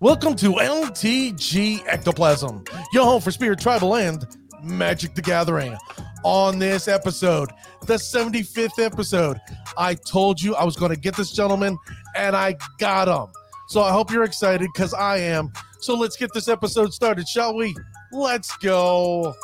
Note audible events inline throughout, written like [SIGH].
Welcome to MTG Ectoplasm, your home for Spirit Tribal and Magic the Gathering. On this episode, the 75th episode, I told you I was going to get this gentleman, and I got him. So I hope you're excited because I am. So let's get this episode started, shall we? Let's go.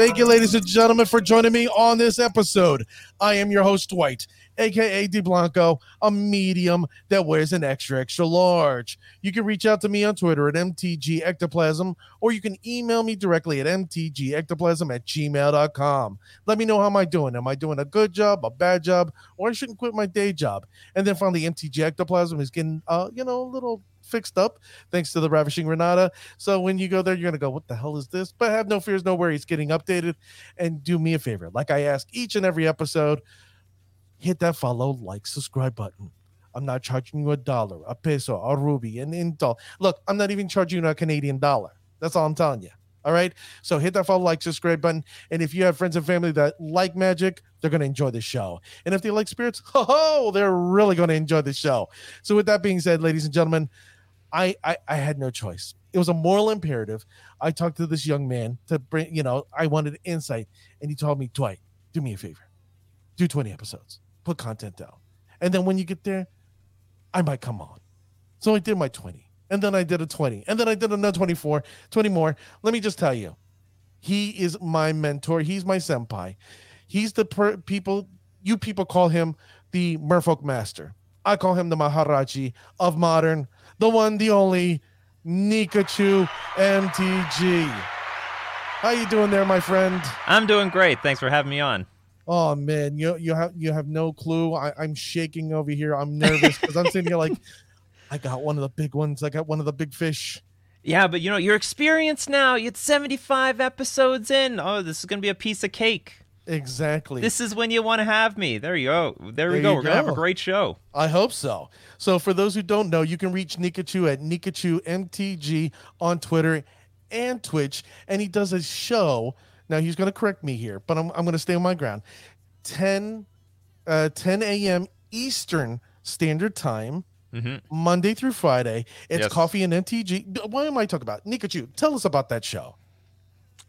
Thank you, ladies and gentlemen, for joining me on this episode. I am your host, Dwight, aka D Blanco, a medium that wears an extra, extra large. You can reach out to me on Twitter at MTG Ectoplasm, or you can email me directly at MTGEctoplasm at gmail.com. Let me know how am I doing. Am I doing a good job, a bad job, or I shouldn't quit my day job? And then finally, MTG Ectoplasm is getting, uh, you know, a little fixed up thanks to the ravishing renata so when you go there you're gonna go what the hell is this but have no fears no worries getting updated and do me a favor like i ask each and every episode hit that follow like subscribe button. I'm not charging you a dollar a peso a ruby an intel. Look i'm not even charging you a canadian dollar. That's all i'm telling you all right? So hit that follow like subscribe button. And if you have friends and family that like magic they're going to enjoy the show. And if they like spirits [LAUGHS] ho ho they're really going to enjoy the show. So with that being said ladies and gentlemen I, I I had no choice. It was a moral imperative. I talked to this young man to bring, you know, I wanted insight, and he told me, Dwight, do me a favor, do 20 episodes, put content down, and then when you get there, I might come on. So I did my 20, and then I did a 20, and then I did another 24, 20 more. Let me just tell you, he is my mentor. He's my senpai. He's the per- people you people call him the Merfolk Master. I call him the Maharaji of modern the one, the only Nikachu MTG. How you doing there, my friend? I'm doing great. Thanks for having me on. Oh man, you you have you have no clue. I, I'm shaking over here. I'm nervous because I'm sitting here like [LAUGHS] I got one of the big ones. I got one of the big fish. Yeah, but you know, your experience now, it's 75 episodes in. Oh, this is going to be a piece of cake. Exactly. This is when you want to have me. There you go. There, we go. We're going to have a great show. I hope so. So, for those who don't know, you can reach Nikachu at Nikachu MTG on Twitter and Twitch. And he does a show. Now, he's going to correct me here, but I'm, I'm going to stay on my ground. 10, uh, 10 a.m. Eastern Standard Time. Mm-hmm. Monday through Friday. It's Yes. Coffee and MTG. Why am I talking about Nikachu? Tell us about that show.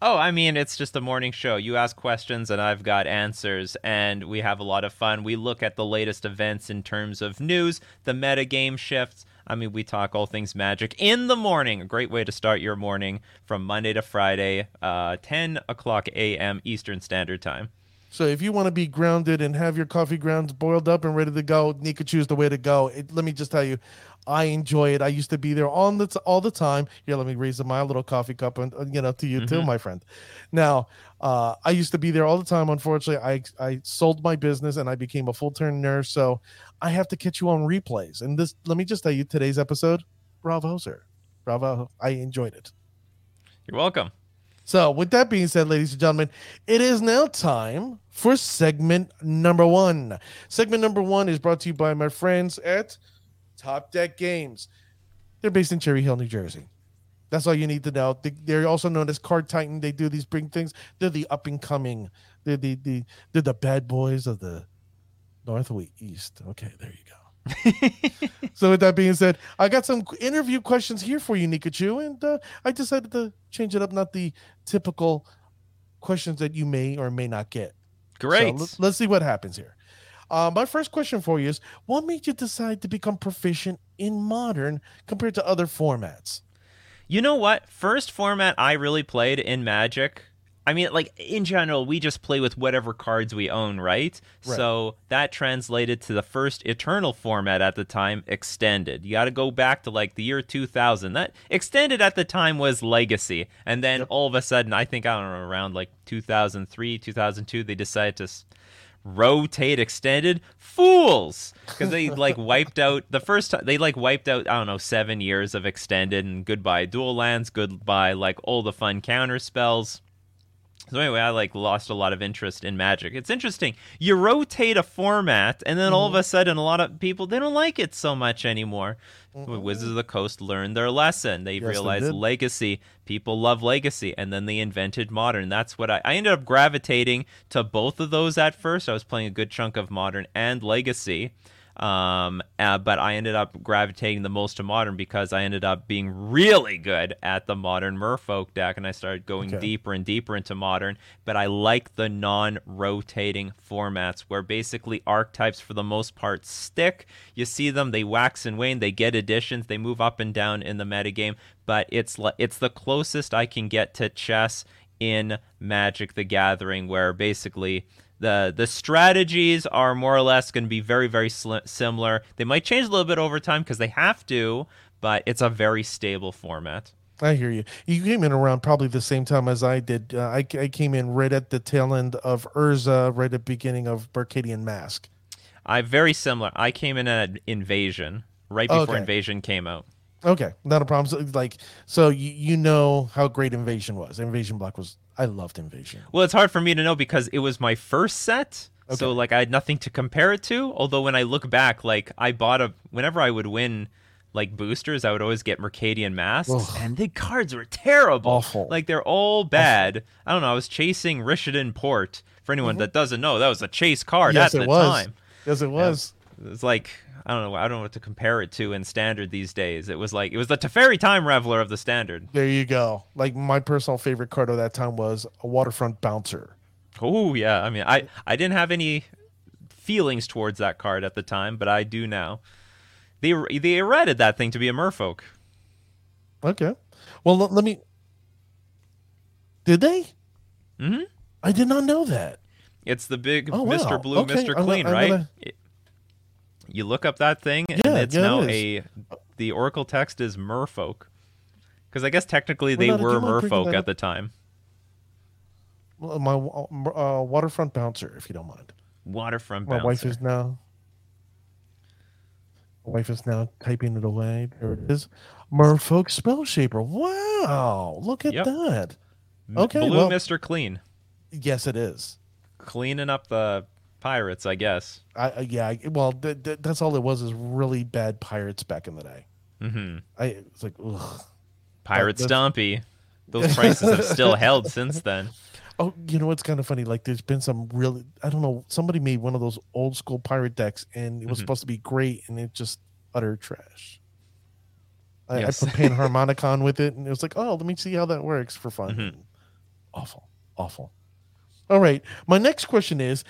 Oh, I mean, it's just a morning show. You ask questions and I've got answers, and we have a lot of fun. We look at the latest events in terms of news, the meta game shifts. I mean, we talk all things magic in the morning. A great way to start your morning from Monday to Friday, uh, 10 o'clock a.m. Eastern Standard Time. So if you want to be grounded and have your coffee grounds boiled up and ready to go, Nikachu is the way to go. It, let me just tell you, I enjoy it. I used to be there on the t- all the time. Here, let me raise my little coffee cup and uh, you know to you too, my friend. Now, uh, I used to be there all the time. Unfortunately, I I sold my business and I became a full time nurse. So I have to catch you on replays. And this, let me just tell you, today's episode, bravo, sir, bravo. I enjoyed it. You're welcome. So, with that being said, ladies and gentlemen, it is now time for segment number one. Segment number one is brought to you by my friends at Top Deck Games. They're based in Cherry Hill, New Jersey. That's all you need to know. They- They're also known as Card Titan. They do these bring things. They're the up and coming. They're the, the they're the bad boys of the northeast. Okay, there you go. [LAUGHS] so with that being said, I got some interview questions here for you, Nikachu, and uh, I decided to change it up, not the typical questions that you may or may not get. Great. So let, let's see what happens here. Uh, my first question for you is: What made you decide to become proficient in modern compared to other formats? You know what? First format I really played in Magic. I mean, like in general, we just play with whatever cards we own, right? Right. So that translated to the first Eternal format at the time, Extended. You got to go back to like the year 2000. That Extended at the time was Legacy, and then all of a sudden, I think I don't know, around like 2003, 2002, they decided to rotate Extended. Fools, because they [LAUGHS] like wiped out the first time they like wiped out I don't know seven years of Extended and goodbye dual lands, goodbye like all the fun counter spells. So anyway, I like lost a lot of interest in Magic. It's interesting. You rotate a format, and then mm-hmm. all of a sudden, a lot of people they don't like it so much anymore. Mm-hmm. Wizards of the Coast learned their lesson. They yes, realized they Legacy. People love Legacy, and then they invented Modern. That's what I, I ended up gravitating to both of those at first. I was playing a good chunk of Modern and Legacy. Um, uh, but I ended up gravitating the most to modern because I ended up being really good at the modern merfolk deck, and I started going okay. deeper and deeper into modern. But I like the non-rotating formats where basically archetypes for the most part stick. You see them, they wax and wane, they get additions, they move up and down in the metagame. But it's it's the closest I can get to chess in Magic: The Gathering, where basically the the strategies are more or less going to be very very similar. They might change a little bit over time because they have to, but it's a very stable format. I hear you. You came in around probably the same time as I did. Uh, I, I came in right at the tail end of Urza, right at the beginning of Mercadian Mask. I very similar. I came in at Invasion right before okay. Invasion came out. Okay, not a problem. So, like, so you, you know how great Invasion was. Invasion Block was. I loved Invasion. Well, it's hard for me to know because it was my first set. Okay. So like I had nothing to compare it to. Although when I look back, like I bought a whenever I would win like boosters, I would always get Mercadian masks, Ugh. and the cards were terrible. Awful. Like they're all bad. Awful. I don't know. I was chasing Rishadan Port. For anyone mm-hmm. that doesn't know, that was a chase card yes, at the was. time. Yes, it was. Yeah. It was like I don't know. I don't know what to compare it to in standard these days. It was like it was the Teferi Time Raveler of the standard. There you go. Like my personal favorite card of that time was a Waterfront Bouncer. Oh yeah. I mean, I I didn't have any feelings towards that card at the time, but I do now. They they erected that thing to be a Merfolk. Okay. Well, let, let me. Did they? hmm I did not know that. It's the big oh, Mr. Wow. Blue, okay. Mr. Clean, I'm, I'm right? Gonna... It, you look up that thing, and yeah, it's yeah, now it a the Oracle text is Merfolk, because I guess technically they were Merfolk at the time. My uh, waterfront bouncer, if you don't mind. Waterfront my wife is now. My wife is now typing it away. There it is. Merfolk Spell Shaper. Wow! Look at yep. that. Okay, Blue well, Mister Clean. Yes, it is. Cleaning up the pirates, I guess. I, yeah, well, th- th- that's all it was is really bad pirates back in the day. Mm-hmm. I it's like ugh. Pirate Stompy. [LAUGHS] Those prices have still held since then. Oh, you know what's kind of funny? Like, there's been some really, I don't know, somebody made one of those old school pirate decks, and it was mm-hmm. supposed to be great, and it just utter trash. I, yes. I put Panharmonicon with it, and it was like, oh, let me see how that works for fun. Mm-hmm. Awful, awful. All right, my next question is: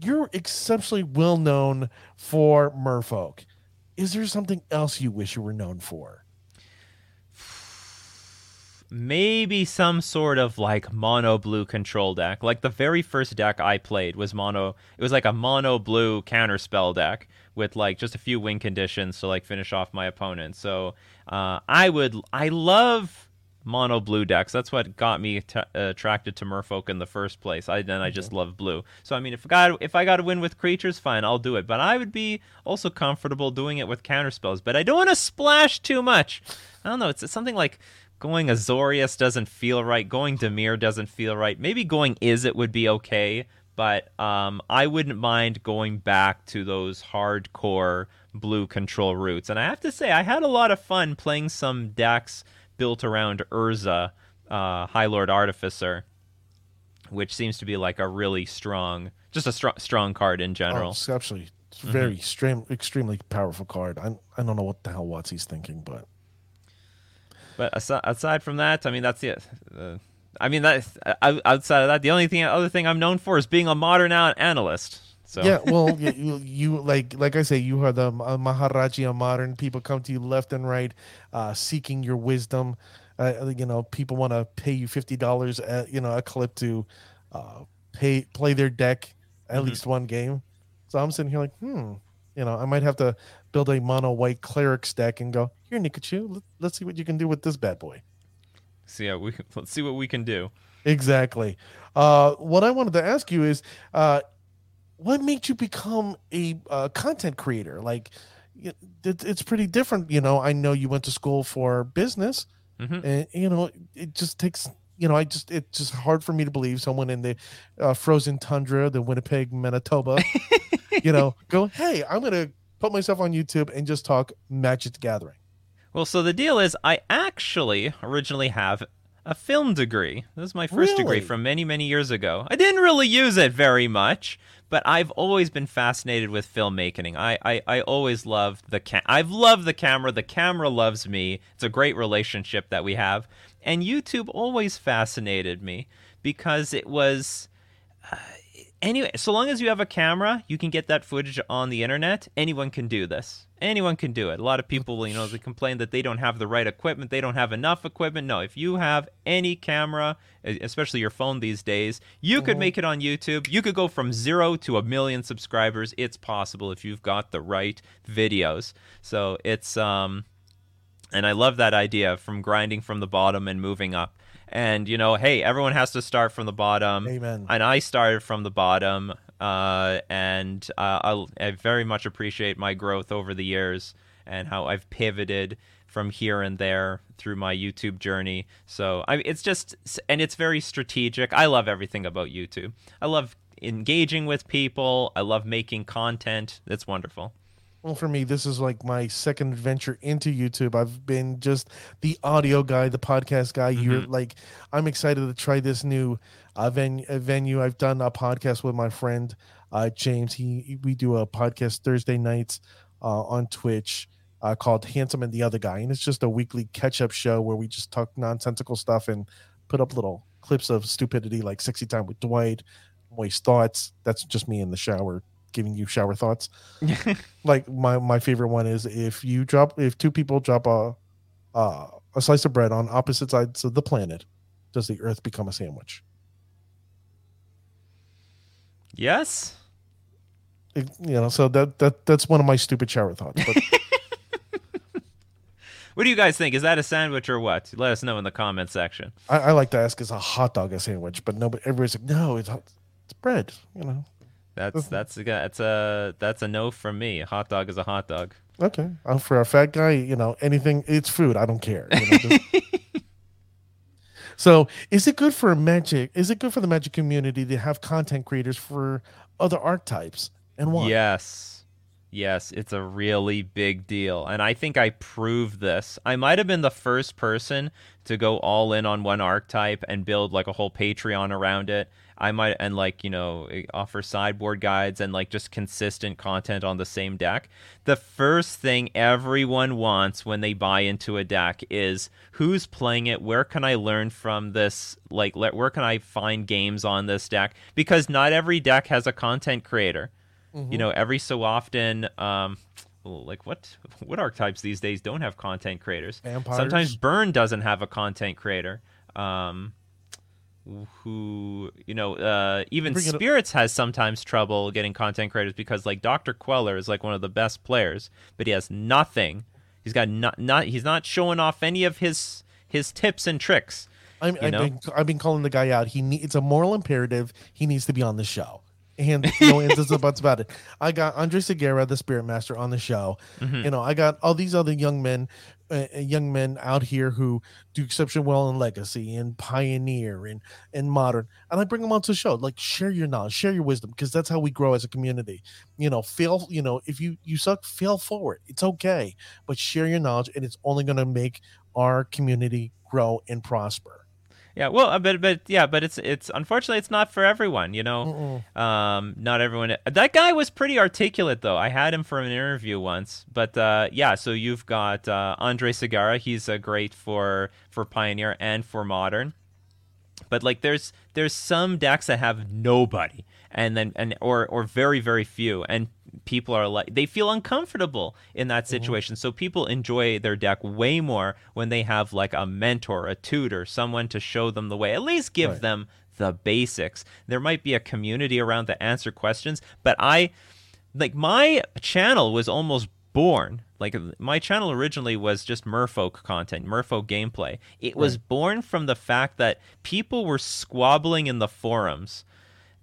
you're exceptionally well known for Merfolk. Is there something else you wish you were known for? Maybe some sort of like mono blue control deck. Like the very first deck I played was mono. It was like a mono blue counter spell deck with like just a few win conditions to like finish off my opponent. So uh, I would. I love mono blue decks. That's what got me t- attracted to Merfolk in the first place. I then I just love blue. So I mean, if I got if I got to win with creatures, fine, I'll do it. But I would be also comfortable doing it with counter spells. But I don't want to splash too much. I don't know. It's, it's something like going Azorius doesn't feel right. Going Dimir doesn't feel right. Maybe going Izzet would be okay. But um, I wouldn't mind going back to those hardcore blue control routes. And I have to say, I had a lot of fun playing some decks built around Urza, uh, High Lord Artificer, which seems to be like a really strong, just a strong strong card in general. Oh, it's actually it's mm-hmm. very extreme, extremely powerful card. I I don't know what the hell WotC's thinking, but but aside, aside from that, I mean that's it. Uh, I mean that outside of that, the only thing other thing I'm known for is being a modern analyst. So yeah, well, [LAUGHS] you, you, like like I say, you are the uh, Maharaji of modern. People come to you left and right, uh, seeking your wisdom. Uh, you know, people want to pay you fifty dollars, you know, a clip to uh, pay play their deck at mm-hmm. least one game. So I'm sitting here like, hmm, you know, I might have to build a mono white clerics deck and go here, Nikachu. Let's see what you can do with this bad boy. See how we [LAUGHS] let's see what we can do. Exactly. Uh, what I wanted to ask you is, uh, what made you become a uh, content creator? Like, it, it's pretty different. You know, I know you went to school for business, mm-hmm. and you know, it just takes you know, I just it's just hard for me to believe someone in the uh, frozen tundra, the Winnipeg, Manitoba, [LAUGHS] you know, go, hey, I'm gonna put myself on YouTube and just talk Magic the Gathering. Well, so the deal is, I actually originally have a film degree. This is my first Really? degree from many, many years ago. I didn't really use it very much, but I've always been fascinated with filmmaking. I, I, I always loved the cam. I've loved the camera. The camera loves me. It's a great relationship that we have. And YouTube always fascinated me because it was uh, anyway, so long as you have a camera, you can get that footage on the internet. Anyone can do this. Anyone can do it. A lot of people, you know, they complain that they don't have the right equipment, they don't have enough equipment. No, if you have any camera, especially your phone these days, you could make it on YouTube. You could go from zero to a million subscribers. It's possible if you've got the right videos. So it's um and I love that idea from grinding from the bottom and moving up. And you know, hey, everyone has to start from the bottom. Amen. And I started from the bottom, uh, and uh, I'll, I very much appreciate my growth over the years and how I've pivoted from here and there through my YouTube journey. So I, it's just, and it's very strategic. I love everything about YouTube. I love engaging with people. I love making content. It's wonderful. Well, for me, this is like my second venture into YouTube. I've been just the audio guy, the podcast guy. You're like, I'm excited to try this new uh, ven- uh, venue. I've done a podcast with my friend uh, James. He, we do a podcast Thursday nights uh, on Twitch uh, called Handsome and the Other Guy, and it's just a weekly catch-up show where we just talk nonsensical stuff and put up little clips of stupidity, like sexy time with Dwight, moist thoughts. That's just me in the shower giving you shower thoughts [LAUGHS] like my my favorite one is if you drop if two people drop a uh, a slice of bread on opposite sides of the planet does the earth become a sandwich Yes. It- you know so that that that's one of my stupid shower thoughts but [LAUGHS] What do you guys think? Is that a sandwich or what? Let us know in the comment section. I, I like to ask is a hot dog a sandwich but nobody everybody's like no it's hot- it's bread you know That's that's a that's a that's a no from me. A hot dog is a hot dog. okay uh, for a fat guy you know anything it's food i don't care you know, just- [LAUGHS] so is it good for magic is it good for the magic community to have content creators for other archetypes and why Yes. Yes, it's a really big deal. And I think I proved this. I might have been the first person to go all in on one archetype and build like a whole Patreon around it. I might and like, you know, offer sideboard guides and like just consistent content on the same deck. The first thing everyone wants when they buy into a deck is who's playing it, where can I learn from this, like where can I find games on this deck? Because not every deck has a content creator. You know every so often um like what [LAUGHS] what archetypes these days don't have content creators? Vampires? sometimes burn doesn't have a content creator. Um who you know uh even Bring spirits has sometimes trouble getting content creators because like dr queller is like one of the best players but he has nothing he's got not not he's not showing off any of his his tips and tricks I'm, you I've, been, I've been calling the guy out. He need, it's a moral imperative. He needs to be on the show. And no ands or buts about it. I got Andre Segura, the Spirit Master, on the show. [LAUGHS] Mm-hmm. You know, I got all these other young men, young men out here who do exception well in Legacy and Pioneer and and Modern, and I bring them onto the show. Like, share your knowledge, share your wisdom, because that's how we grow as a community. You know, fail. You know, if you you suck, fail forward. It's okay, but share your knowledge, and it's only going to make our community grow and prosper. Yeah well uh, but but yeah but it's it's unfortunately it's not for everyone you know Mm-mm. Um, not everyone. That guy was pretty articulate, though. I had him for an interview once. But uh, yeah, so you've got uh, Andre Segara. He's uh, great for for Pioneer and for Modern. But like, there's there's some decks that have nobody, and then and or or very very few, and people are like they feel uncomfortable in that mm-hmm. situation. So people enjoy their deck way more when they have like a mentor, a tutor, someone to show them the way. At least give Right. them the basics. There might be a community around to answer questions, but I like my channel was almost born. Like my channel originally was just Merfolk content, Merfolk gameplay. It was born from the fact that people were squabbling in the forums.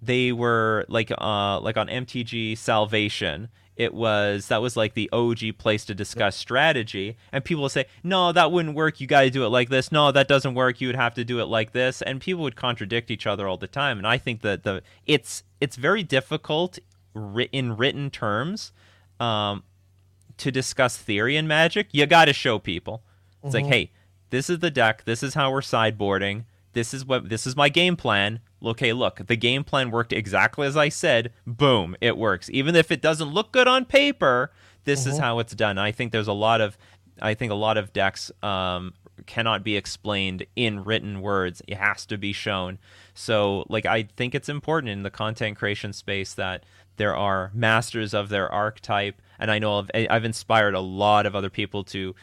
They were like uh like on MTG Salvation it was that was like the OG place to discuss strategy. And people will say, no, that wouldn't work. You got to do it like this. No, that doesn't work. You would have to do it like this. And people would contradict each other all the time. And I think that the it's it's very difficult in written terms um, to discuss theory in Magic. You got to show people. It's mm-hmm. like, hey, this is the deck. This is how we're sideboarding. This is what this is my game plan okay, look, the game plan worked exactly as I said. Boom, it works. Even if it doesn't look good on paper, this mm-hmm. is how it's done. I think there's a lot of, I think a lot of decks um, cannot be explained in written words. It has to be shown. So, like, I think it's important in the content creation space that there are masters of their archetype, and I know I've, I've inspired a lot of other people to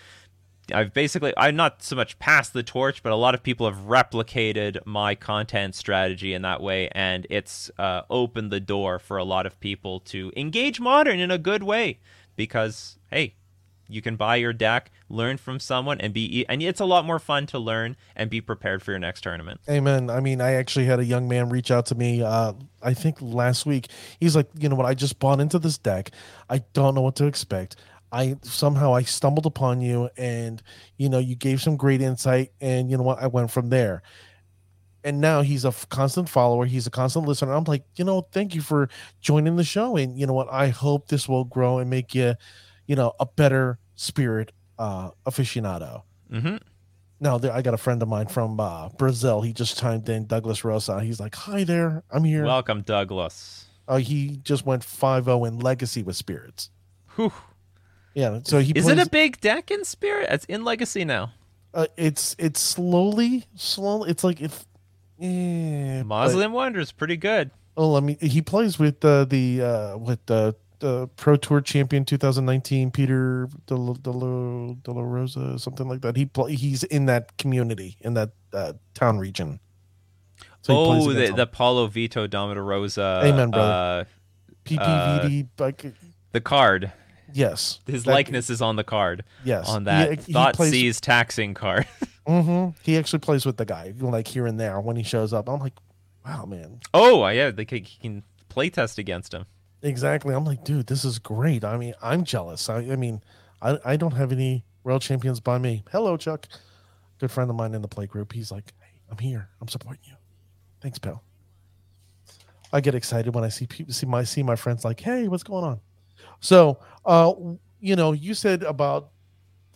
I've basically I'm not so much passed the torch, but a lot of people have replicated my content strategy in that way, and it's uh, opened the door for a lot of people to engage modern in a good way. Because hey, you can buy your deck, learn from someone, and be and it's a lot more fun to learn and be prepared for your next tournament. Amen. I mean, I actually had a young man reach out to me. Uh, I think last week. He's like, you know what? I just bought into this deck. I don't know what to expect. I somehow I stumbled upon you and you know you gave some great insight and you know what I went from there. And now he's a f- constant follower, he's a constant listener. I'm like, you know, thank you for joining the show and you know what I hope this will grow and make you, you know, a better spirit uh aficionado. Mhm. Now there, I got a friend of mine from uh, Brazil. He just chimed in, Douglas Rosa. He's like, "Hi there, I'm here." Welcome, Douglas. Uh, he just went 5-0 in Legacy with Spirits. Whew. Yeah. So he is plays, it a big deck in Spirit? It's in Legacy now. Uh, it's it's slowly, slowly. It's like if Muslim but, Wonder is pretty good. Oh, I mean, he plays with uh, the uh, with the the Pro Tour champion 2019, Peter De La, De La, De La Rosa, something like that. He play, he's in that community in that uh, town region. So oh, the, the Paulo Vitor Damo da Rosa. Amen, brother. Uh, PPVD, like the card. Yes, his that, likeness is on the card. Yes, on that he, thought plays, sees taxing card. [LAUGHS] mm-hmm. He actually plays with the guy, like here and there when he shows up. I'm like, wow, man. Oh yeah, they can, he can play test against him. Exactly. I'm like, dude, this is great. I mean, I'm jealous. I, I mean, I, I don't have any world champions by me. Hello, Chuck. Good friend of mine in the play group. He's like, hey, I'm here. I'm supporting you. Thanks, pal. I get excited when I see people see my see my friends like, hey, what's going on? So, uh, you know, you said about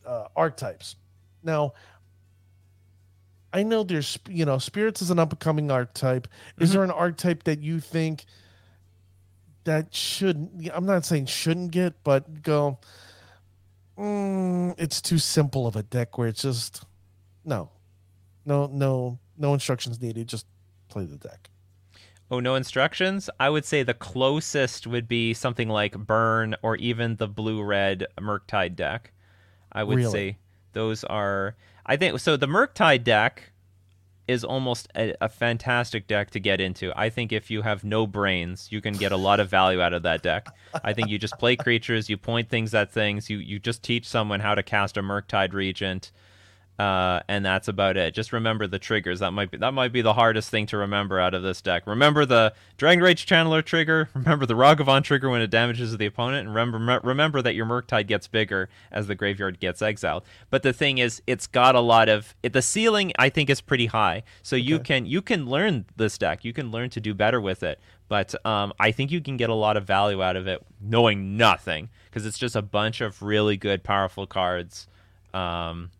uh, archetypes. Now, I know there's, you know, spirits is an up and coming archetype. Is mm-hmm. there an archetype that you think that shouldn't? I'm not saying shouldn't get, but go. Mm, it's too simple of a deck where it's just no, no, no, no instructions needed. Just play the deck. Oh, no instructions? I would say the closest would be something like Burn or even the blue red Murktide deck. I would really? say those are. I think so. The Murktide deck is almost a, a, fantastic deck to get into. I think if you have no brains, you can get a lot of value out of that deck. I think you just play creatures, you point things at things, you you just teach someone how to cast a Murktide Regent uh, and that's about it. Just remember the triggers. That might be that might be the hardest thing to remember out of this deck. Remember the Dragon Rage Channeler trigger. [LAUGHS] Remember the Ragavan trigger when it damages the opponent, and remember remember that your Murktide gets bigger as the graveyard gets exiled. But the thing is, it's got a lot of it, the ceiling. I think is pretty high, so okay. you can you can learn this deck. You can learn to do better with it. But um, I think you can get a lot of value out of it knowing nothing because it's just a bunch of really good, powerful cards. Um,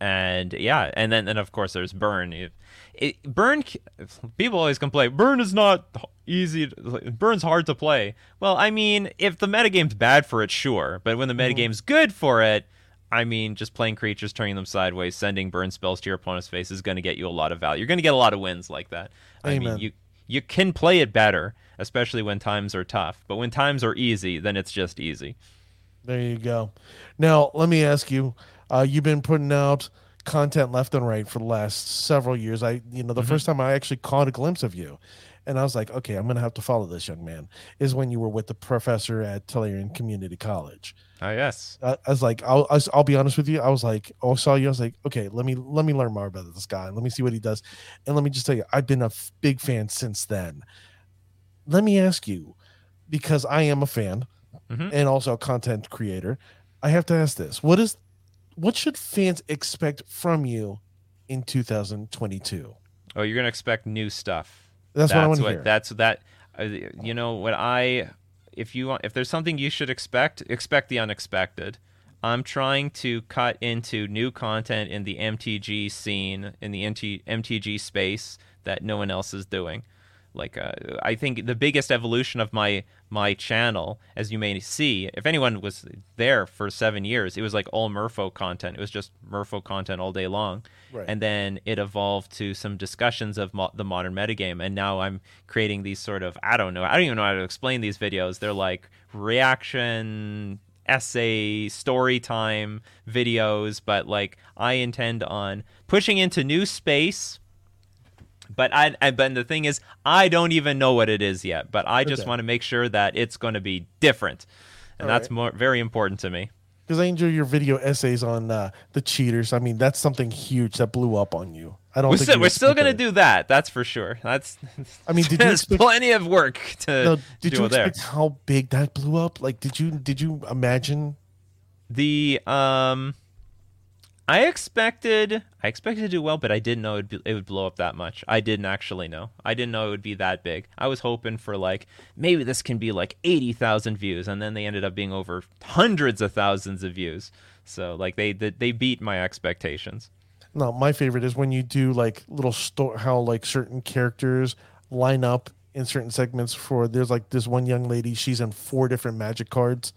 and yeah, and then and of course there's burn. It, it, burn people always complain burn is not easy. To, burn's hard to play. Well, I mean, if the metagame's bad for it, sure, but when the mm-hmm. metagame's good for it, I mean, just playing creatures, turning them sideways, sending burn spells to your opponent's face is going to get you a lot of value. You're going to get a lot of wins like that. Amen. I mean, you you can play it better, especially when times are tough. But when times are easy, then it's just easy. There you go. Now, let me ask you uh, you've been putting out content left and right for the last several years. I, you know, the mm-hmm. first time I actually caught a glimpse of you, and I was like, okay, I'm gonna have to follow this young man. Is when you were with the professor at Tolarian Community College. Oh yes. I, I was like, I'll, I'll be honest with you. I was like, oh, I saw you. I was like, okay, let me let me learn more about this guy. Let me see what he does, and let me just tell you, I've been a f- big fan since then. Let me ask you, because I am a fan Mhm. and also a content creator, I have to ask this: What is what should fans expect from you in 2022? Oh, you're gonna expect new stuff. That's, what I want to hear. That's that. Uh, you know what I. If you want, if there's something you should expect, expect the unexpected. I'm trying to cut into new content in the MTG scene, in the MT, MTG space that no one else is doing. Like, uh, I think the biggest evolution of my my channel, as you may see, if anyone was there for seven years, it was like all Merfolk content. It was just Merfolk content all day long Right. and then it evolved to some discussions of mo- the modern metagame and now i'm creating these sort of i don't know i don't even know how to explain these videos they're like reaction essay story time videos but like i intend on pushing into new space but I, I but the thing is i don't even know what it is yet but i just Okay. want to make sure that it's going to be different and All that's right. more very important to me because I enjoy your video essays on uh, the cheaters. I mean, that's something huge that blew up on you. I don't. we're think still, we're still going to it. do that that's for sure that's I mean, [LAUGHS] did you there's expect? plenty of work to No, did do you there. how big that blew up? Like, did you did you imagine? The um, I expected I expected to do well, but I didn't know it'd be, it would blow up that much. I didn't actually know. I didn't know it would be that big. I was hoping for like maybe this can be like eighty thousand views, and then they ended up being over hundreds of thousands of views. So like they they, they beat my expectations. No, my favorite is when you do like little store how like certain characters line up in certain segments for there's like this one young lady she's in four different magic cards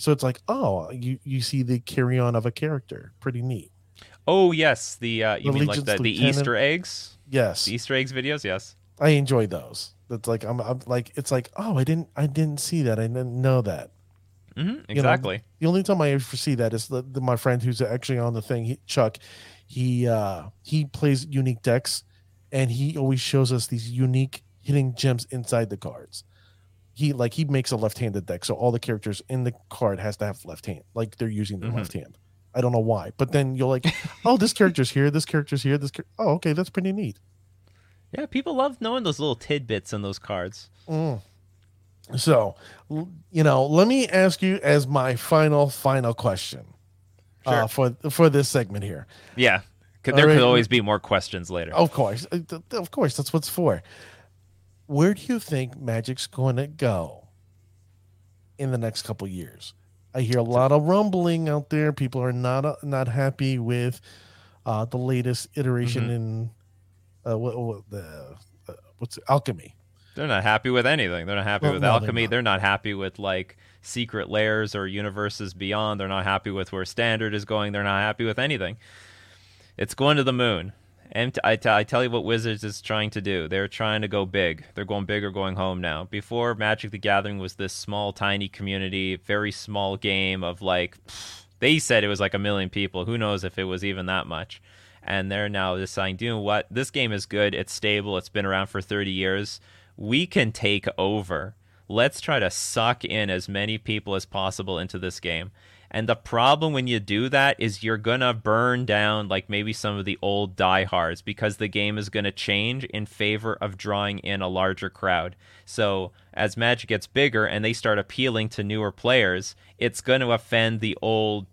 so it's like oh you you see the carry on of a character. Pretty neat. Oh yes, the uh, you The mean like the, the Easter eggs, yes. The Easter eggs videos? Yes. i enjoy those. That's like I'm, I'm like it's like oh i didn't i didn't see that. I didn't know that. Hmm know, exactly. the only time i ever see that is the, the my friend who's actually on the thing he, chuck he uh he plays unique decks and he always shows us these unique hidden gems inside the cards he like he makes a left-handed deck so all the characters in the card has to have left hand like they're using their Mhm. left hand i don't know why but then you're like oh this character's here this character's here this char- oh okay that's pretty neat yeah, people love knowing those little tidbits in those cards. Mm. so you know let me ask you as my final final question uh, for for this segment here Yeah, there right. could always be more questions later. Of course, Uh, of course, that's what's for. Where do you think Magic's going to go in the next couple years? I hear a lot of rumbling out there. People are not uh, not happy with uh, the latest iteration Mm-hmm. in uh, what, what the uh, what's it? alchemy. They're not happy with anything. They're not happy Well, with no, they're alchemy. not. They're not happy with like secret lairs or universes beyond. They're not happy with where standard is going. They're not happy with anything. It's going to the moon. And I, t- I tell you what Wizards is trying to do. They're trying to go big. They're going big or going home now. Before Magic the Gathering was this small, tiny community, very small game of like, they said it was like a million people. Who knows if it was even that much? And they're now deciding, you know what? This game is good. It's stable. It's been around for 30 years. We can take over. Let's try to suck in as many people as possible into this game. And the problem when you do that is you're gonna burn down like maybe some of the old diehards because the game is gonna change in favor of drawing in a larger crowd. So as Magic gets bigger and they start appealing to newer players, it's gonna offend the old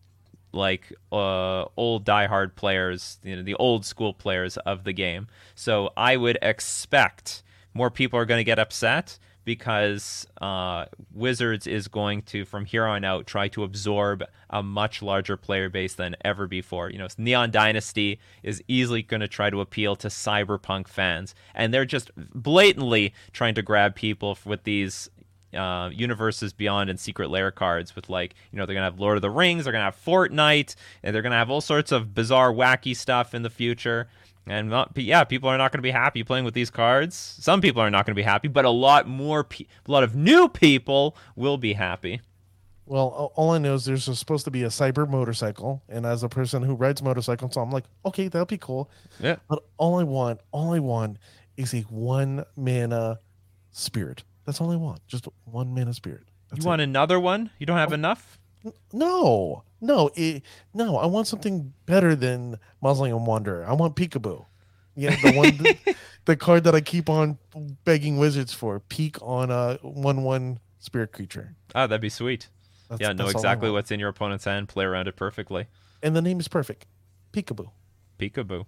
like uh, old diehard players, you know, the old school players of the game. So I would expect more people are going to get upset because uh, Wizards is going to, from here on out, try to absorb a much larger player base than ever before. You know, Neon Dynasty is easily going to try to appeal to cyberpunk fans, and they're just blatantly trying to grab people with these uh, universes beyond and secret lair cards with like you know they're gonna have Lord of the Rings, they're gonna have Fortnite, and they're gonna have all sorts of bizarre, wacky stuff in the future. And not, yeah, people are not going to be happy playing with these cards. Some people are not going to be happy, but a lot more, pe- a lot of new people will be happy. Well, all I know is there's supposed to be a cyber motorcycle, and as a person who rides motorcycles, so I'm like, okay, that'll be cool. Yeah. But all I want, all I want, is a one mana spirit. That's all I want. Just one mana spirit. That's you want another one? You don't have oh. enough? it. no, no, it, no. I want something better than Mausoleum Wanderer. I want Peekaboo. Yeah, the one, the, [LAUGHS] the card that I keep on begging wizards for. Peek on a one one spirit creature. Oh, that'd be sweet. That's, yeah, know that's all I exactly what's in your opponent's hand, play around it perfectly. And the name is perfect. Peekaboo. Peekaboo.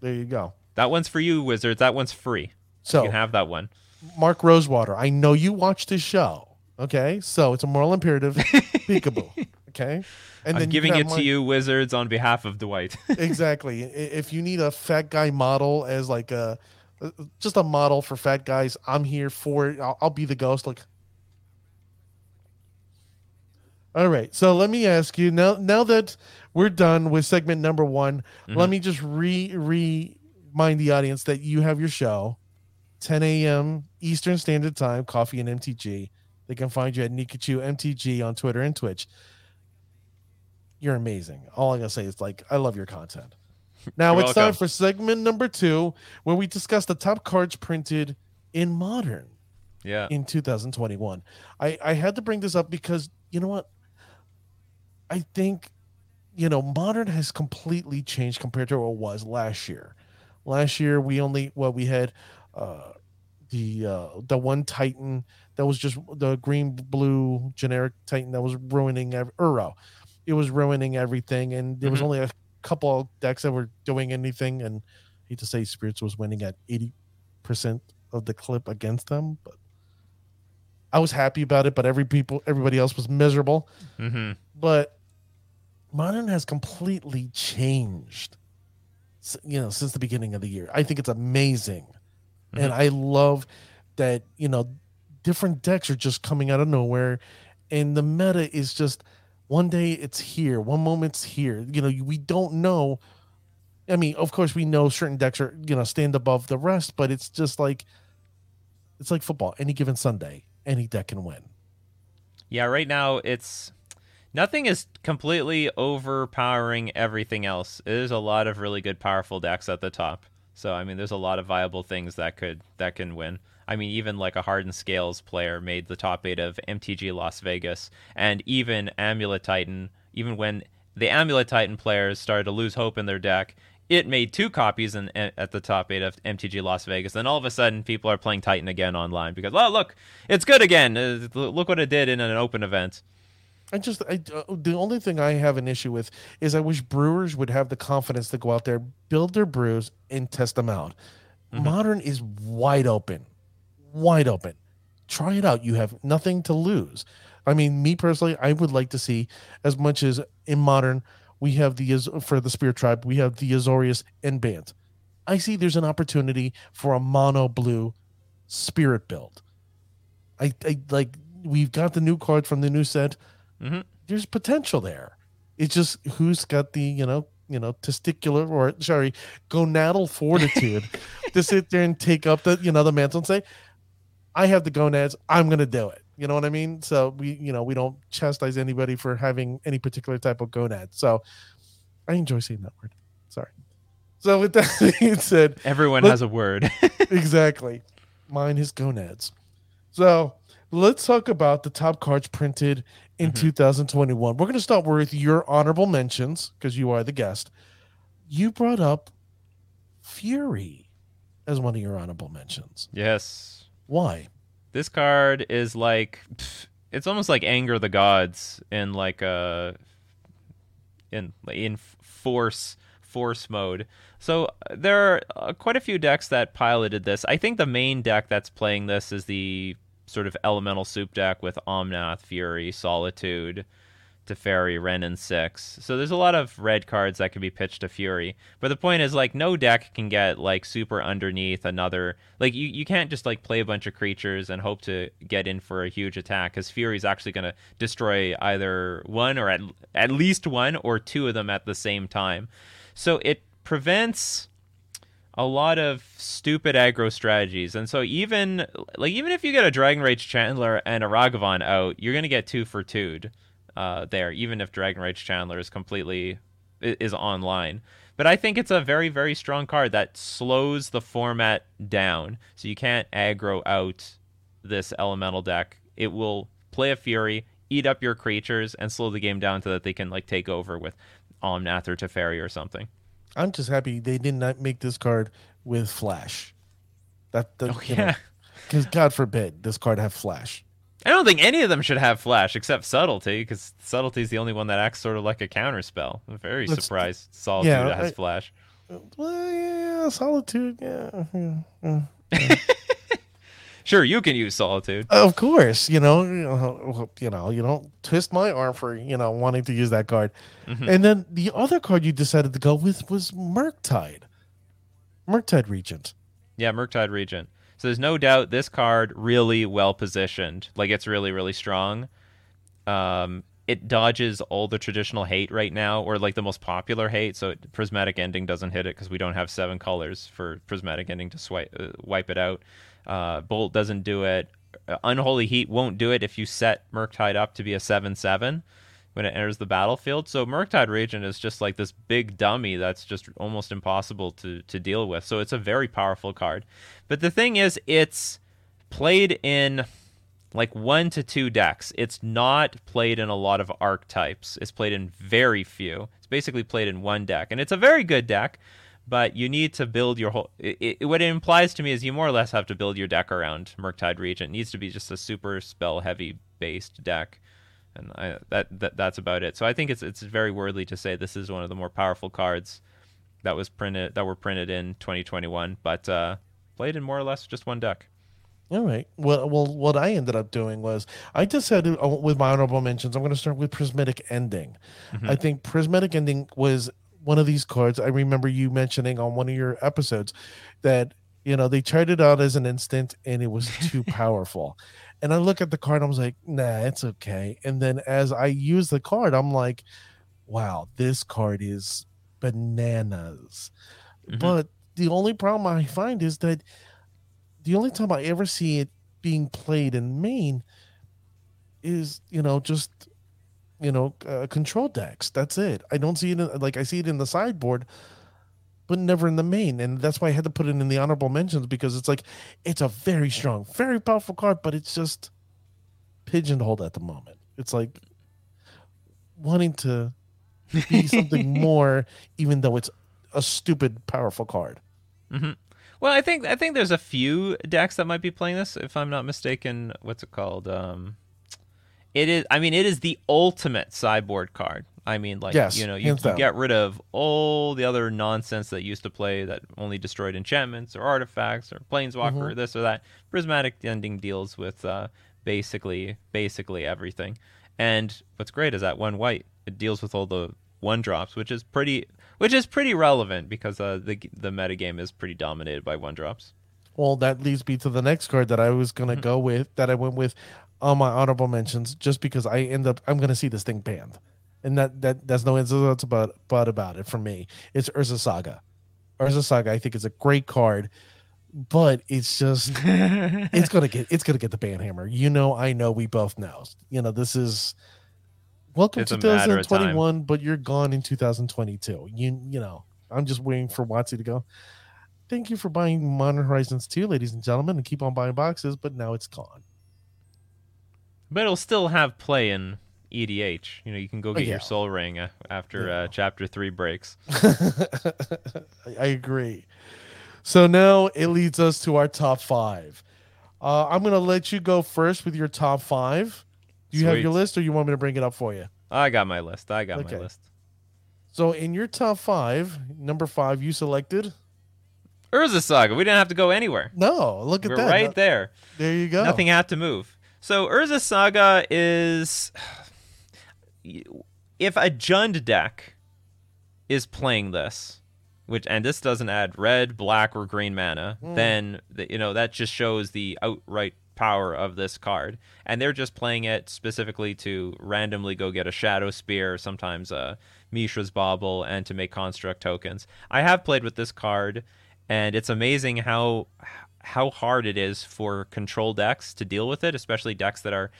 There you go. That one's for you, Wizards. That one's free. So You can have that one. Mark Rosewater, I know you watched this show. Okay, so it's a moral imperative. [LAUGHS] Peekaboo. Okay, and I'm giving it to you, Wizards, on behalf of Dwight. [LAUGHS] exactly. If you need a fat guy model as like a uh, just a model for fat guys, I'm here for it. I'll, I'll be the ghost. Like, all right. So let me ask you now. Now that we're done with segment number one, let me just re remind the audience that you have your show, 10 a.m. Eastern Standard Time, Coffee and MTG. They can find you at Nikachu MTG on Twitter and Twitch. You're amazing. All I gotta say is like I love your content. [LAUGHS] Now You're it's time for segment number two, where we discuss the top cards printed in modern yeah. in 2021. I, I had to bring this up because you know what? I think you know modern has completely changed compared to what it was last year. Last year we only well we had uh the uh the one Titan that was just the green blue generic Titan that was ruining ev- Uro. It was ruining everything and there was Mhm. only a couple decks that were doing anything and I hate to say spirits was winning at 80% of the clip against them, but I was happy about it, but every people everybody else was miserable. hmm But modern has completely changed. You know, since the beginning of the year, I think it's amazing, and I love that you know different decks are just coming out of nowhere, and the meta is just one day it's here, one moment's here. You know, we don't know. I mean, of course, we know certain decks are you know stand above the rest, but it's just like it's like football. Any given Sunday, any deck can win. Yeah, right now it's nothing is completely overpowering everything else. There's a lot of really good powerful decks at the top. So I mean there's a lot of viable things that could that can win. I mean even like a Hardened Scales player made the top 8 of MTG Las Vegas and even Amulet Titan even when the Amulet Titan players started to lose hope in their deck, it made two copies in, at the top eight of MTG Las Vegas. Then all of a sudden, people are playing Titan again online because, oh, look, it's good again. Uh, look what it did in an open event. I just I, uh, the only thing I have an issue with is I wish brewers would have the confidence to go out there, build their brews, and test them out. Modern is wide open, wide open. Try it out. You have nothing to lose. I mean, me personally, I would like to see as much as in modern we have the for the Spear Tribe, we have the Azorius and Bant. I see there's an opportunity for a mono blue spirit build. I, I like we've got the new card from the new set Mhm. there's potential there. It's just who's got the you know you know testicular or sorry gonadal fortitude [LAUGHS] to sit there and take up the you know the mantle and say, I have the gonads. I'm gonna do it. You know what I mean? So we you know we don't chastise anybody for having any particular type of gonad. So I enjoy saying that word. Sorry. So with that [LAUGHS] being said, Everyone Let- has a word. [LAUGHS] exactly. Mine is gonads. So let's talk about the top cards printed in mm-hmm. 2021. We're going to start with your honorable mentions because you are the guest. You brought up Fury as one of your honorable mentions. yes. Why? This card is like it's almost like anger the gods in like a in in force force mode. So uh, there are uh, quite a few decks that piloted this. I think the main deck that's playing this is the sort of elemental soup deck with Omnath, Fury, Solitude, Teferi, Wrenn, and Six. So there's a lot of red cards that can be pitched to Fury. But the point is, like, no deck can get like super underneath another. Like, you, you can't just like play a bunch of creatures and hope to get in for a huge attack because Fury's actually to destroy either one or at at least one or two of them at the same time. So it prevents a lot of stupid aggro strategies. And so even like even if you get a Dragon Rage Channeler and a Ragavan out, you're gonna get two for two'd uh, there, even if Dragon Rage Channeler is completely is online. But I think it's a very, very strong card that slows the format down. So you can't aggro out this elemental deck. It will play a Fury, eat up your creatures, and slow the game down so that they can like take over with Omnath or Teferi or something. I'm just happy they did not make this card with Flash. That, that Oh yeah. [LAUGHS] Because God forbid this card have Flash. I don't think any of them should have flash except subtlety, because subtlety is the only one that acts sort of like a counter spell. I'm very Let's- surprised Solitude yeah, has I- flash. Well, yeah, solitude. Yeah, yeah, yeah. [LAUGHS] Sure, you can use Solitude. Of course, you know, you know, you don't twist my arm for you know wanting to use that card. Mhm. And then the other card you decided to go with was Murktide, Murktide Regent. Yeah, Murktide Regent. So there's no doubt this card really well positioned. Like it's really really strong. Um, it dodges all the traditional hate right now, or like the most popular hate. So it, prismatic ending doesn't hit it because we don't have seven colors for prismatic ending to swipe uh, wipe it out. Uh, Bolt doesn't do it. Uh, Unholy Heat won't do it if you set Murktide up to be a seven seven when it enters the battlefield. So Murktide Regent is just like this big dummy that's just almost impossible to to deal with. So it's a very powerful card. But the thing is, it's played in like one to two decks. It's not played in a lot of archetypes. It's played in very few. It's basically played in one deck, and it's a very good deck. But you need to build your whole. It, it, what it implies to me is you more or less have to build your deck around Murktide Regent. It needs to be just a super spell heavy based deck, and I, that, that that's about it. So I think it's it's very worthy to say this is one of the more powerful cards that was printed that were printed in 2021, but uh, played in more or less just one deck. All right. Well, well, what I ended up doing was I decided uh, with my honorable mentions. I'm going to start with Prismatic Ending. Mhm. I think Prismatic Ending was one of these cards. I remember you mentioning on one of your episodes that you know they tried it out as an instant and it was too [LAUGHS] powerful. And I look at the card, I was like, nah, it's okay. And then as I use the card, I'm like, wow, this card is bananas. Mhm. But the only problem I find is that the only time I ever see it being played in main is, you know, just you know, uh, control decks. That's it. I don't see it in, like I see it in the sideboard, but never in the main, and that's why I had to put it in the honorable mentions because it's like it's a very strong, very powerful card, but it's just pigeonholed at the moment. It's like wanting to be something [LAUGHS] more, even though it's a stupid powerful card. hmm Well, I think I think there's a few decks that might be playing this. If I'm not mistaken, what's it called? Um, it is. I mean, it is the ultimate sideboard card. I mean, like Yes, you know, you down. get rid of all the other nonsense that used to play that only destroyed enchantments or artifacts or planeswalker Mhm. or this or that. Prismatic ending deals with uh, basically basically everything. And what's great is that one white it deals with all the one drops, which is pretty which is pretty relevant because uh, the the metagame is pretty dominated by one drops. Well, that leads me to the next card that I was gonna Mhm. go with that I went with on my honorable mentions, just because I end up I'm gonna see this thing banned, and that that that's no that's about but about it for me. It's Urza Saga. Urza Saga, I think is a great card, but it's just [LAUGHS] it's gonna get it's gonna get the ban hammer. You know, I know, we both know. You know, this is welcome It's to a matter of time. 2021, but you're gone in 2022. You you know, I'm just waiting for WotC to go. Thank you for buying Modern Horizons 2, ladies and gentlemen, and keep on buying boxes, but now it's gone. but it'll still have play in EDH. You know, you can go get yeah. your Sol Ring uh, after Yeah. uh, Chapter Three breaks. [LAUGHS] I- agree. So now it leads us to our top five. Uh, I'm going to let you go first with your top five. Do you have your list, or you want me to bring it up for you? I got my list. I got Okay. my list. So in your top five, number five, you selected. Urza Saga. We didn't have to go anywhere. No, look at We're that. right No- there. there you go. Nothing had to move. So Urza Saga is if a Jund deck is playing this, which and this doesn't add red, black, or green mana, Mm. then the, you know that just shows the outright power of this card. And they're just playing it specifically to randomly go get a Shadow Spear, sometimes a Mishra's Bauble, and to make construct tokens. I have played with this card, and it's amazing how how hard it is for control decks to deal with it, especially decks that are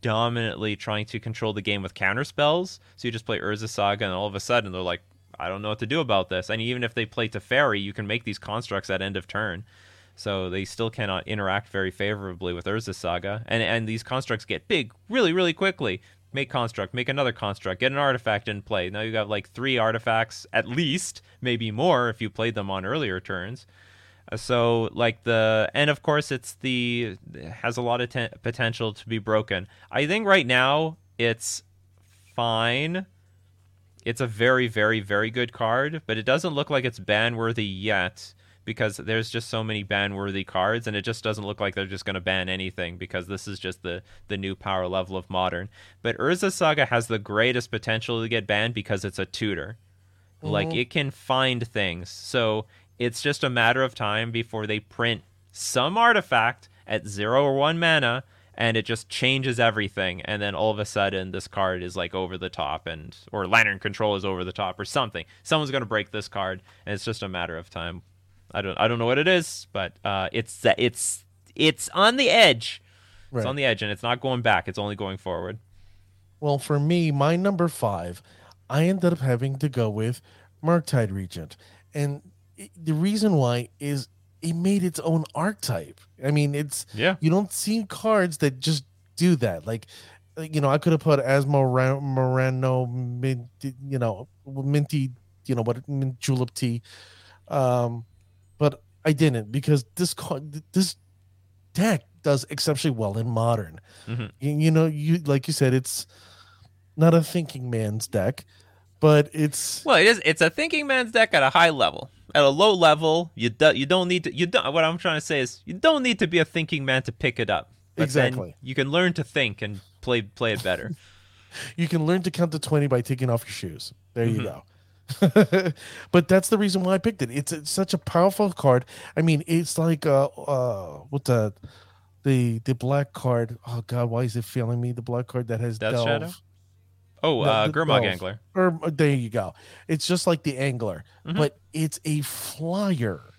dominantly trying to control the game with counter spells. So you just play Urza Saga, and all of a sudden they're like, I don't know what to do about this. And even if they play Teferi, you can make these constructs at end of turn. So they still cannot interact very favorably with Urza Saga. And and these constructs get big really, really quickly. Make construct, make another construct, get an artifact in play. Now you got like three artifacts at least, maybe more if you played them on earlier turns. So like the and of course it's the it has a lot of ten, potential to be broken. I think right now it's fine. It's a very very very good card, but it doesn't look like it's ban worthy yet because there's just so many ban worthy cards and it just doesn't look like they're just going to ban anything because this is just the the new power level of modern. But Urza Saga has the greatest potential to get banned because it's a tutor. Like oh. it can find things. So it's just a matter of time before they print some artifact at 0 or 1 mana and it just changes everything. And then all of a sudden this card is like over the top and or lantern control is over the top or something. Someone's going to break this card and it's just a matter of time. I don't i don't know what it is but uh it's it's it's on the edge. Right. it's on the edge and it's not going back. It's only going forward. Well, for me, my number five, I ended up having to go with Murktide Regent. And the reason why is it made its own archetype. I mean, it's yeah you don't see cards that just do that. Like, you know, I could have put Asmo Morano, mint, you know, minty, you know, what mint julep tea, um, but I didn't because this card, this deck does exceptionally well in modern. Mhm. You, you know, you like you said, it's not a thinking man's deck, but it's Well, it is. It's a thinking man's deck at a high level. At a low level, you do, you don't need to. You don't. What I'm trying to say is, you don't need to be a thinking man to pick it up. But Exactly. you can learn to think and play play it better. [LAUGHS] you can learn to count to 20 by taking off your shoes. There you go. [LAUGHS] but that's the reason why I picked it. It's, it's such a powerful card. I mean, it's like uh uh what the the the black card. Oh god, why is it failing me? The black card that has Death delve. Shadow? Oh, uh, the Gurmag. Angler. Or uh, there you go. It's just like the angler, Mhm. but it's a flyer.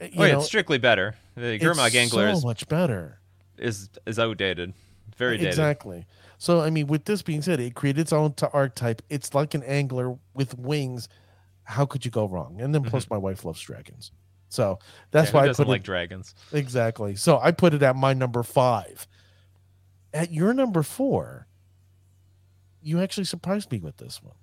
You Oh, yeah, know, it's strictly better. The Gurmag Angler so is, much better. is is outdated. Very dated. Exactly. So I mean, with this being said, it created its own t- archetype. It's like an angler with wings. How could you go wrong? And then plus, my wife loves dragons, so that's Mm-hmm. Yeah, why I put like it dragons. exactly. So I put it at my number five. At your number four, you actually surprised me with this one.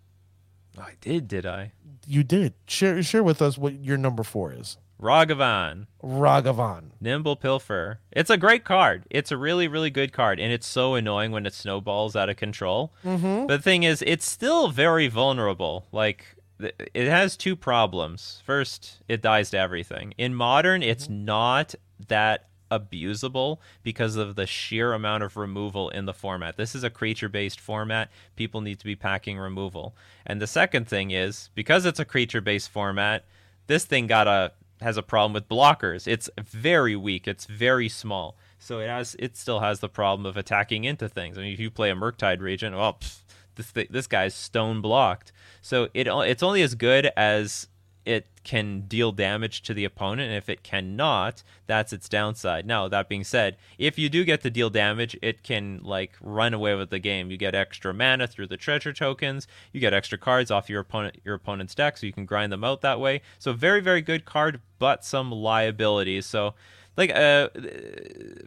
I did, did I? You did share share with us what your number four is. Ragavan. Ragavan. Nimble Pilfer. It's a great card. It's a really, really good card, and it's so annoying when it snowballs out of control. Mm-hmm. But the thing is, it's still very vulnerable. Like, it has two problems. First, it dies to everything. In modern, it's not that abusable because of the sheer amount of removal in the format. This is a creature based format. People need to be packing removal. And the second thing is, because it's a creature based format, this thing got a has a problem with blockers. It's very weak. It's very small. So it has it still has the problem of attacking into things. I mean, if you play a Murktide Regent, well, pff, this thi- this guy's stone blocked. So it it's only as good as it can deal damage to the opponent, and if it cannot, that's its downside. Now, that being said, if you do get to deal damage, it can like run away with the game. You get extra mana through the treasure tokens, you get extra cards off your opponent your opponent's deck, so you can grind them out that way. So very, very good card, but some liabilities. So like uh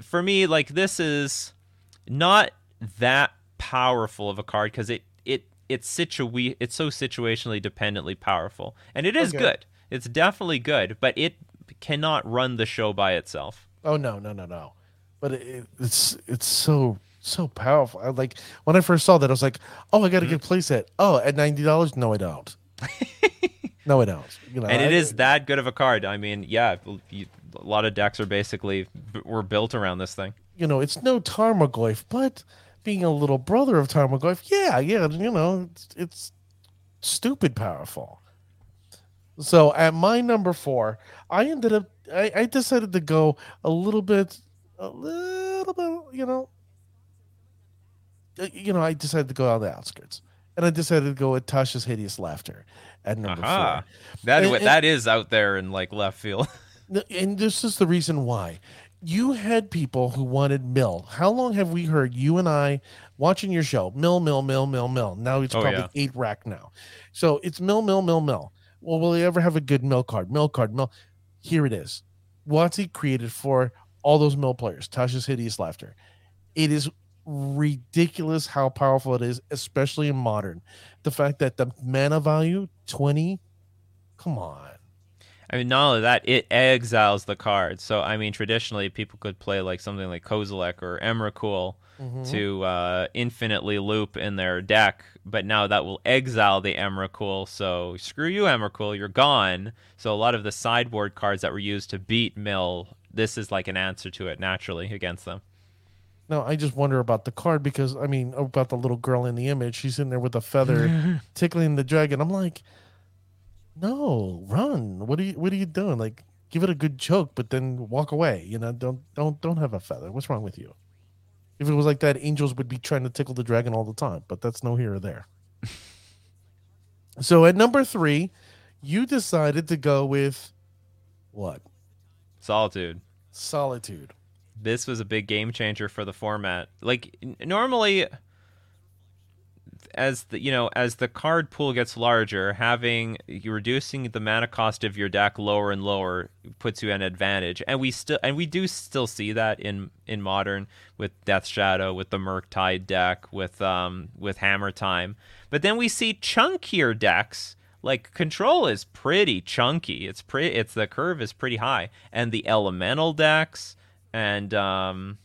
for me, like this is not that powerful of a card because it it's situa- it's so situationally dependently powerful, and it is Okay. good. It's definitely good, but it cannot run the show by itself. Oh no, no, no, no. But it, it's it's so so powerful. I like when I first saw that, I was like, oh, I got to Mm-hmm. get a playset. Oh, at ninety dollars? No, I don't. [LAUGHS] no, I don't. You know, and I- it is that good of a card. I mean, yeah, you, a lot of decks are basically were built around this thing. You know, it's no Tarmogoyf, but being a little brother of Tarmogoyf, yeah, yeah. You know, it's, it's stupid powerful. So at my number four, I ended up. I, I decided to go a little bit, a little bit. You know, you know, I decided to go on the outskirts, and I decided to go with Tasha's hideous laughter at number Aha, that And- and- that is out there in like left field. [LAUGHS] And this is the reason why. You had people who wanted Mill. How long have we heard you and I watching your show? Mill, Mill, Mill, Mill, Mill. Now it's Oh, probably yeah. eight rack now. So it's Mill, Mill, Mill, Mill. Well, will he ever have a good Mill card? Mill card, Mill. Here it is. WotC created for all those Mill players? Tasha's hideous laughter. It is ridiculous how powerful it is, especially in modern. The fact that the mana value 20, come on. I mean, not only that, it exiles the card. So, I mean, traditionally, people could play like something like Kozilek or Emrakul mm-hmm. to uh, infinitely loop in their deck, but now that will exile the Emrakul. So, screw you, Emrakul, you're gone. So, a lot of the sideboard cards that were used to beat Mill, this is like an answer to it naturally against them. No, I just wonder about the card because I mean about the little girl in the image. She's in there with a feather [LAUGHS] tickling the dragon. I'm like, no, run. What are you what are you doing? Like give it a good choke, but then walk away. You know, don't don't don't have a feather. What's wrong with you? If it was like that, angels would be trying to tickle the dragon all the time, but that's no here or there. so at number three, you decided to go with what? Solitude. Solitude. This was a big game changer for the format. Like normally as the you know as the card pool gets larger, having you reducing the mana cost of your deck lower and lower puts you an advantage. And we still and we do still see that in in modern with Death Shadow, with the Murktide deck, with um with Hammer Time. But then we see chunkier decks like control is pretty chunky. It's pretty it's the curve is pretty high. And the elemental decks and um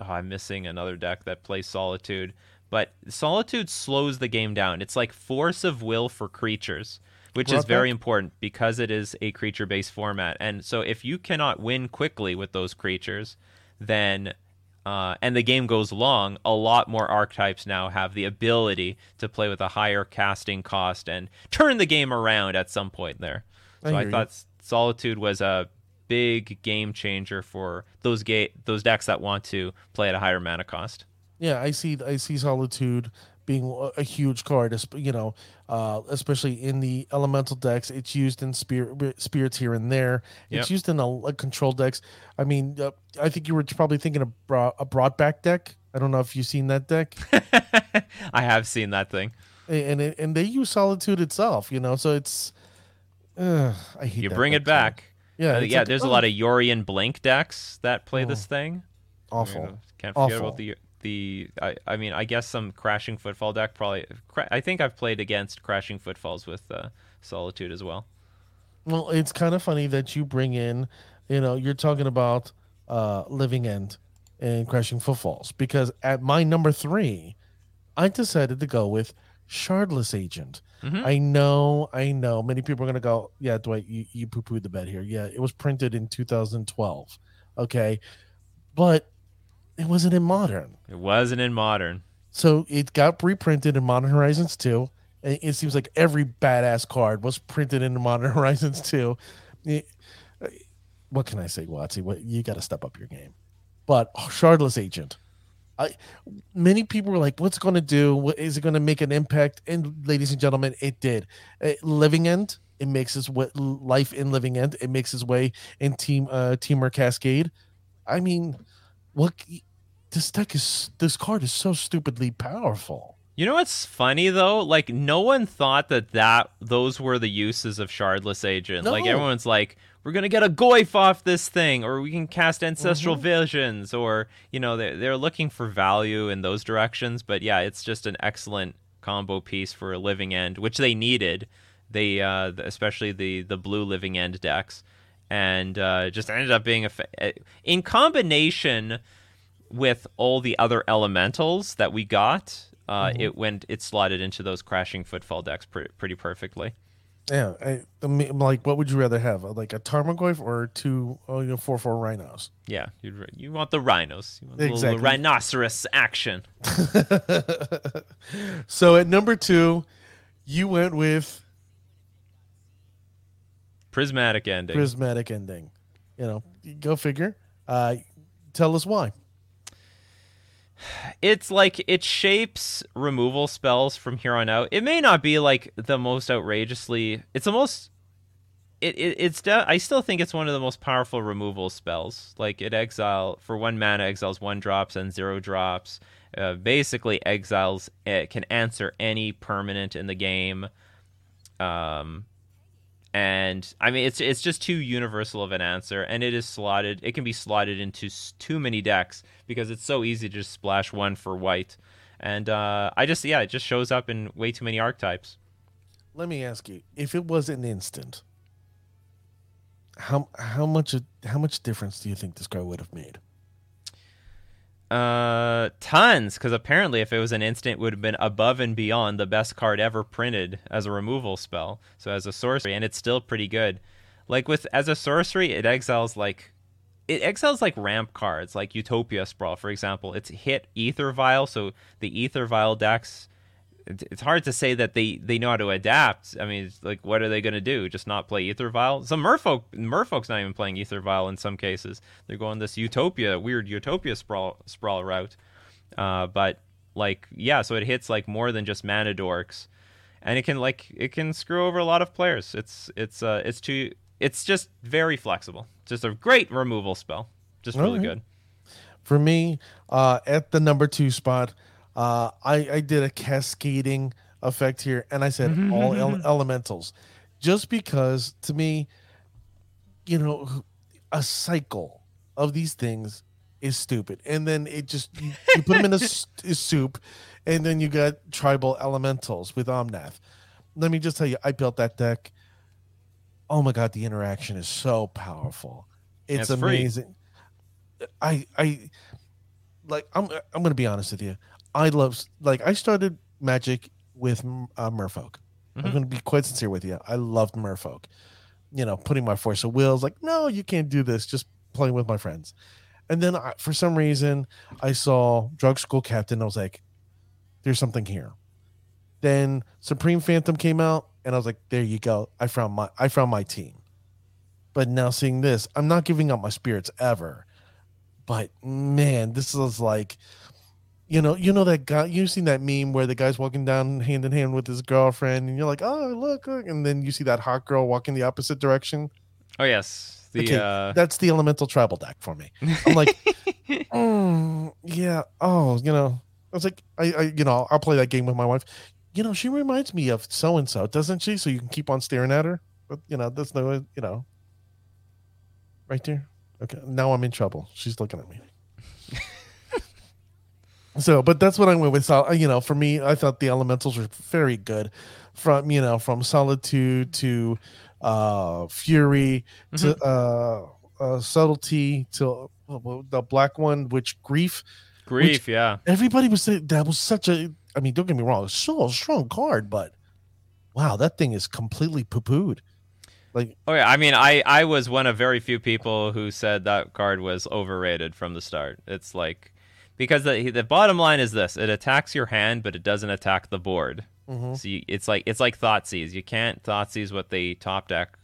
oh, I'm missing another deck that plays Solitude. But Solitude slows the game down. It's like force of will for creatures, which is very important because it is a creature based format. And so if you cannot win quickly with those creatures, then uh, and the game goes long, a lot more archetypes now have the ability to play with a higher casting cost and turn the game around at some point there. So I, I thought you. Solitude was a big game changer for those ga- those decks that want to play at a higher mana cost. Yeah, I see. I see Solitude being a huge card. You know, uh, especially in the elemental decks. It's used in spirit spirits here and there. It's yep. used in a, a control decks. I mean, uh, I think you were probably thinking of bro- a brought back deck. I don't know if you've seen that deck. [LAUGHS] I have seen that thing, and and, and they use Solitude itself. You know, so it's. Uh, I hate you bring it back. Yeah, uh, yeah. Like, there's oh. a lot of Yorion Blink decks that play oh, this thing. Awful. can't forget Awful. about the the I, I mean I guess some crashing footfall deck probably I think I've played against crashing footfalls with uh, Solitude as well. Well, it's kind of funny that you bring in, you know, you're talking about uh, Living End and Crashing Footfalls because at my number three, I decided to go with Shardless Agent. Mm-hmm. I know, I know. Many people are gonna go, yeah, Dwight, you, you poo pooed the bed here. Yeah, it was printed in 2012. Okay, but it wasn't in modern. It wasn't in modern. So it got reprinted in Modern Horizons 2. And it seems like every badass card was printed in Modern [LAUGHS] Horizons 2. It, what can I say, WotC? What you got to step up your game. But oh, Shardless Agent, I many people were like, "What's going to do? What, is it going to make an impact?" And ladies and gentlemen, it did. Uh, Living End, it makes its way, life in Living End. It makes its way in Team uh, Temur Cascade. I mean, what this deck is this card is so stupidly powerful. You know what's funny though? Like no one thought that that those were the uses of Shardless Agent. No. Like everyone's like, we're gonna get a Goyf off this thing, or we can cast Ancestral mm-hmm. Visions, or you know they're they're looking for value in those directions. But yeah, it's just an excellent combo piece for a Living End, which they needed. They uh, especially the the blue Living End decks, and uh, just ended up being a in combination with all the other elementals that we got, uh, mm-hmm. it went it slotted into those crashing footfall decks pretty, pretty perfectly. Yeah, I, I mean, like, what would you rather have, like a Tarmogoyf or two, oh, you know, four four rhinos? Yeah, you you want the rhinos, you want exactly. the rhinoceros action. [LAUGHS] so at number two, you went with prismatic ending. Prismatic ending. You know, go figure. Uh, tell us why it's like it shapes removal spells from here on out. It may not be like the most outrageously. It's the most. It, it it's de- I still think it's one of the most powerful removal spells. Like it exile for one mana, exiles one drops and zero drops. Uh, basically, exiles it can answer any permanent in the game. Um, and I mean it's it's just too universal of an answer, and it is slotted. It can be slotted into too many decks because it's so easy to just splash one for white, and uh, I just yeah, it just shows up in way too many archetypes. Let me ask you: if it was an instant, how how much how much difference do you think this guy would have made? Uh, tons. Because apparently, if it was an instant, it would have been above and beyond the best card ever printed as a removal spell. So as a sorcery, and it's still pretty good. Like with as a sorcery, it exiles like it exiles like ramp cards, like Utopia Sprawl, for example. It's hit Aether Vial, so the Aether Vial decks it's hard to say that they they know how to adapt. I mean, like, what are they going to do? Just not play Aether Vial? Some Merfolk Merfolk's not even playing Aether Vial in some cases. They're going this Utopia weird Utopia sprawl sprawl route. Uh, but like, yeah, so it hits like more than just mana dorks, and it can like it can screw over a lot of players. It's it's uh it's too it's just very flexible. Just a great removal spell. Just really right. good. For me, uh, at the number two spot. Uh, I, I did a cascading effect here, and I said mm-hmm. all ele- elementals, just because to me, you know, a cycle of these things is stupid, and then it just you, you put them in a, [LAUGHS] a soup, and then you got tribal elementals with Omnath. Let me just tell you, I built that deck. Oh my god, the interaction is so powerful. It's amazing. Free. I I like I'm I'm gonna be honest with you. I love like I started Magic with uh, Merfolk. Mm-hmm. I'm going to be quite sincere with you. I loved Merfolk. You know, putting my force of wills like, no, you can't do this. Just playing with my friends. And then I, for some reason, I saw Drogskol Captain. I was like, there's something here. Then Supreme Phantom came out, and I was like, there you go. I found my I found my team. But now seeing this, I'm not giving up my spirits ever. But man, this is like you know, you know that guy. You've seen that meme where the guy's walking down hand in hand with his girlfriend, and you're like, "Oh, look!" look. And then you see that hot girl walking the opposite direction. Oh yes, the okay, uh... that's the elemental tribal deck for me. I'm like, [LAUGHS] mm, yeah. Oh, you know, I was like, I, I, you know, I'll play that game with my wife. You know, she reminds me of so and so, doesn't she? So you can keep on staring at her. But you know, that's no, you know, right there. Okay, now I'm in trouble. She's looking at me. So, but that's what I went with. So, you know, for me, I thought the elementals were very good, from you know, from solitude to uh fury mm-hmm. to uh, uh subtlety to uh, the black one, which grief. Grief, yeah. Everybody was saying that was such a. I mean, don't get me wrong, it's so a strong card, but wow, that thing is completely poo pooed. Like, oh yeah, I mean, I I was one of very few people who said that card was overrated from the start. It's like because the the bottom line is this: it attacks your hand, but it doesn't attack the board. Mm-hmm. So you, it's like it's like Thoughtseize. You can't Thoughtseize what they top deck.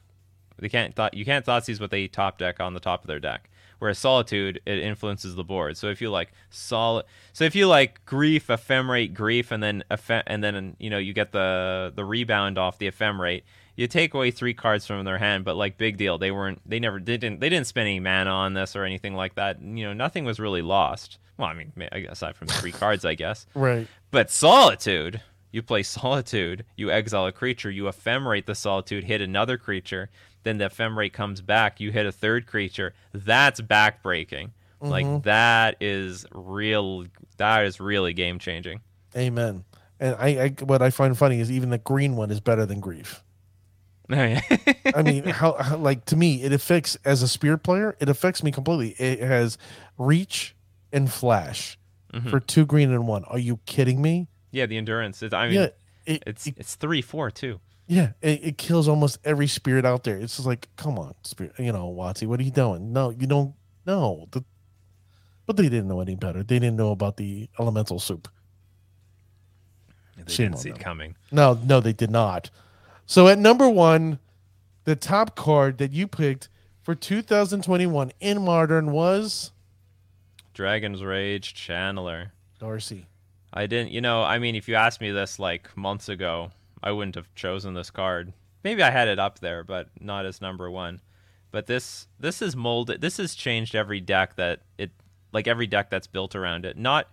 They can't thought you can't Thoughtseize what they top deck on the top of their deck. Whereas Solitude, it influences the board. So if you like solid, so if you like Grief, Ephemerate, Grief, and then ephem- and then you know you get the the rebound off the Ephemerate, you take away three cards from their hand, but like big deal, they weren't, they never they didn't, they didn't spend any mana on this or anything like that. You know, nothing was really lost. Well, I mean, aside from three cards, I guess. [LAUGHS] Right. But Solitude, you play Solitude, you exile a creature, you ephemerate the Solitude, hit another creature, then the ephemerate comes back, you hit a third creature. That's backbreaking. Mm-hmm. Like that is real. That is really game changing. Amen. And I, I, what I find funny is even the green one is better than grief. [LAUGHS] Oh, yeah. I mean, how, how, like to me, it affects as a spear player, it affects me completely. It has reach and flash mm-hmm. for two green and one. Are you kidding me? Yeah, the endurance. It, I mean, yeah, it, it's it, it's three four too. Yeah, it, it, kills almost every spirit out there. It's just like, come on, spirit. You know, WotC, what are you doing? No, you don't. No, the, but they didn't know any better. They didn't know about the elemental soup. They Shame didn't see it coming. No, no, they did not. So at number one, the top card that you picked for 2021 in Modern was Dragon's Rage Channeler. Darcy. I didn't, you know, I mean, if you asked me this like months ago, I wouldn't have chosen this card. Maybe I had it up there, but not as number one. But this this is molded. This has changed every deck that it like every deck that's built around it. Not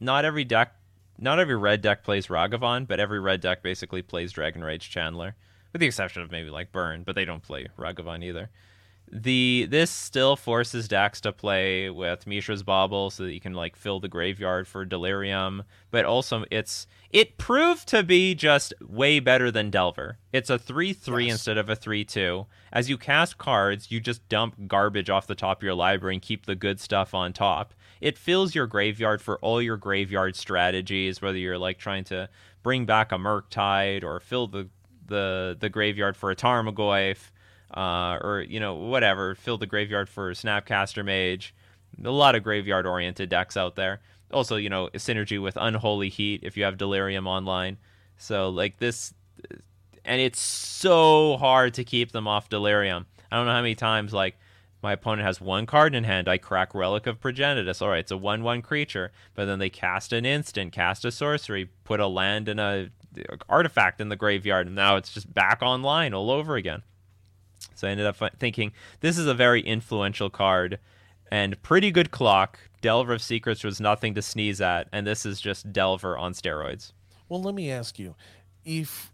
not every deck not every red deck plays Ragavan, but every red deck basically plays Dragon Rage Channeler, with the exception of maybe like Burn, but they don't play Ragavan either. The this still forces Dax to play with Mishra's Bauble so that you can like fill the graveyard for Delirium, but also it's it proved to be just way better than Delver. It's a 3-3 Yes. instead of a 3-2. As you cast cards, you just dump garbage off the top of your library and keep the good stuff on top. It fills your graveyard for all your graveyard strategies, whether you're like trying to bring back a Murktide or fill the the the graveyard for a Tarmogoyf uh, or you know whatever, fill the graveyard for Snapcaster Mage. A lot of graveyard oriented decks out there. Also, you know, synergy with Unholy Heat if you have Delirium online. So like this, and it's so hard to keep them off Delirium. I don't know how many times like my opponent has one card in hand, I crack Relic of Progenitus. All right, it's a one-one creature, but then they cast an instant, cast a sorcery, put a land and a artifact in the graveyard, and now it's just back online all over again. So I ended up thinking this is a very influential card and pretty good clock. Delver of Secrets was nothing to sneeze at, and this is just Delver on steroids. Well, let me ask you, if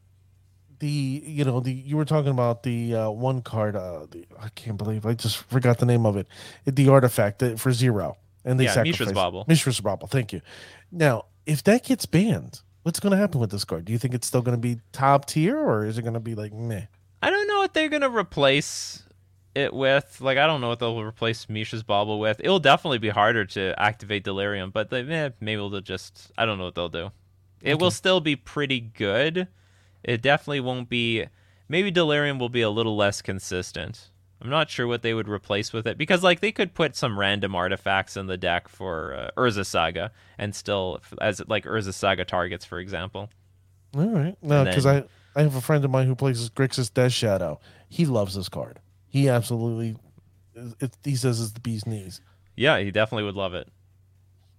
the you know the you were talking about the uh, one card, uh, the, I can't believe I just forgot the name of it, the artifact uh, for zero, and they Yeah, Mishra's Bauble. Mishra's Bauble. Thank you. Now, if that gets banned, what's going to happen with this card? Do you think it's still going to be top tier, or is it going to be like meh? I don't know what they're gonna replace it with. Like I don't know what they'll replace Mishra's Bauble with. It'll definitely be harder to activate Delirium, but they, eh, maybe they'll just I don't know what they'll do. It will still be pretty good. It definitely won't be. Maybe Delirium will be a little less consistent. I'm not sure what they would replace with it because like they could put some random artifacts in the deck for uh, Urza Saga and still as like Urza Saga targets, for example. All right, no, because I I have a friend of mine who plays Grixis Death Shadow. He loves this card. He absolutely, it, he says it's the bee's knees. Yeah, he definitely would love it.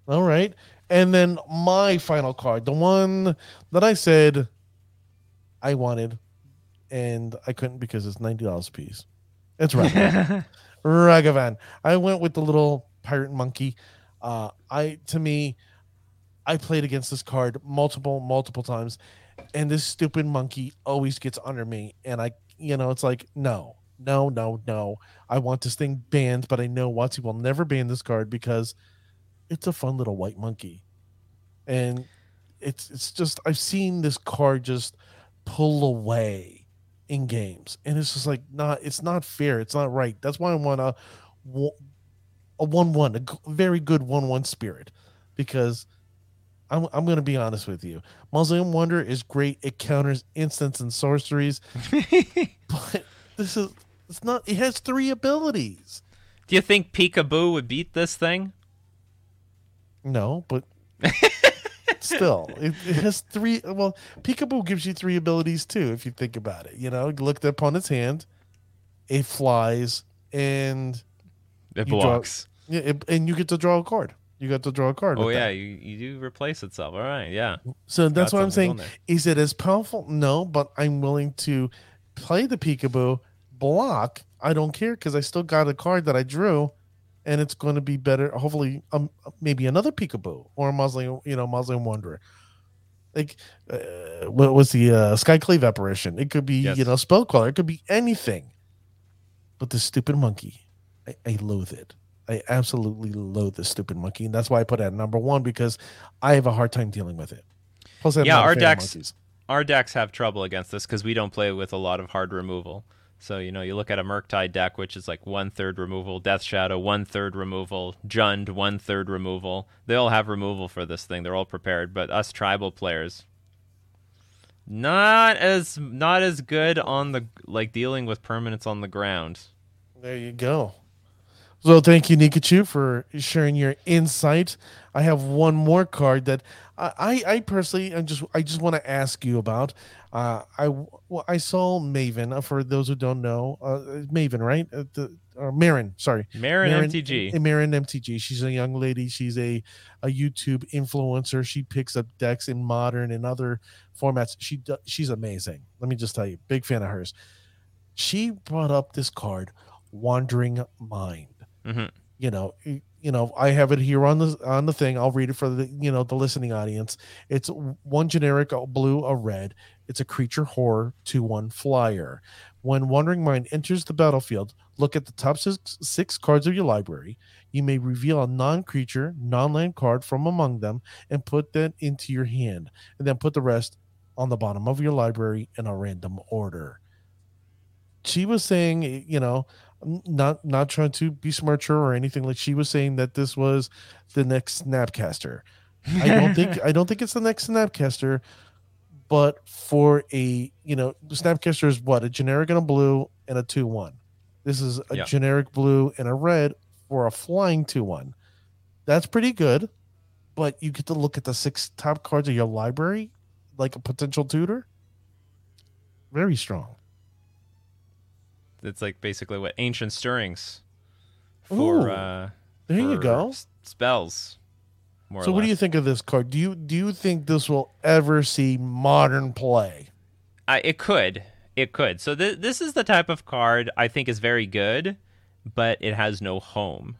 All right. And then my final card, the one that I said I wanted and I couldn't because it's $90 a piece. It's Ragavan. [LAUGHS] Ragavan. I went with the little pirate monkey. Uh I to me I played against this card multiple multiple times and this stupid monkey always gets under me and I you know it's like no. No, no, no. I want this thing banned, but I know WotC will never ban this card because it's a fun little white monkey and it's it's just i've seen this card just pull away in games and it's just like not it's not fair it's not right that's why i want a a 1-1 a very good 1-1 spirit because I'm, I'm going to be honest with you. Mausoleum Wanderer is great. It counters instants and sorceries, [LAUGHS] but this is it's not. It has three abilities. Do you think Peekaboo would beat this thing? No, but [LAUGHS] still, it, it has three. Well, Peekaboo gives you three abilities too, if you think about it. You know, you look at the opponent's hand, it flies, and It You draw- blocks. yeah, it, and you get to draw a card. You got to draw a card. Oh yeah, that. you, you do replace itself. All right, yeah. So that's Got what I'm saying. Is it as powerful? No, but I'm willing to play the Peekaboo, block. I don't care because I still got a card that I drew, and it's going to be better. Hopefully, um, maybe another Peekaboo or a Mausoleum, you know, Mausoleum Wanderer. Like, uh, what was the uh, Skyclave apparition? It could be, Yes. you know, Spell Queller. It could be anything. But the stupid monkey, I, I loathe it. I absolutely loathe this stupid monkey, and that's why I put it at number one because I have a hard time dealing with it. Plus, I'm Yeah, our decks- monkeys. Our decks have trouble against this because we don't play with a lot of hard removal. So you know, you look at a Murktide deck, which is like one third removal, Death Shadow one third removal, Jund one third removal. They all have removal for this thing. They're all prepared. But us tribal players, not as not as good on the like dealing with permanents on the ground. There you go. So thank you, Nikachu, for sharing your insight. I have one more card that I, I, personally, I just, I just want to ask you about. Uh, I, well, I saw Maven. uh, For those who don't know, uh, Maven, right? Uh, the, or Marin, sorry, Marin MTG. uh, Marin MTG. She's a young lady. She's a a YouTube influencer. She picks up decks in modern and other formats. She she's amazing. Let me just tell you, big fan of hers. She brought up this card, Wandering Mind. Mhm. You know, you know, I have it here on the on the thing. I'll read it for the you know the listening audience. It's one generic a blue, a red. It's a creature horror two one flyer. When Wandering Mind enters the battlefield, look at the top six, six cards of your library. You may reveal a non-creature, non-land card from among them and put that into your hand, and then put the rest on the bottom of your library in a random order. She was saying, you know, not not trying to be smarter or anything like she was saying that this was the next snapcaster. I don't think [LAUGHS] i don't think it's the next snapcaster but for a you know snapcaster is what a generic and a blue and a 2-1 this is a Yeah. generic blue and a red for a flying 2-1 that's pretty good but you get to look at the six top cards of your library like a potential tutor. Very strong It's like basically what ancient stirrings for Ooh, uh there you go s- spells. More So what do you think of this card? Do you do you think this will ever see modern play? I, it could. It could. So th- this is the type of card I think is very good, but it has no home.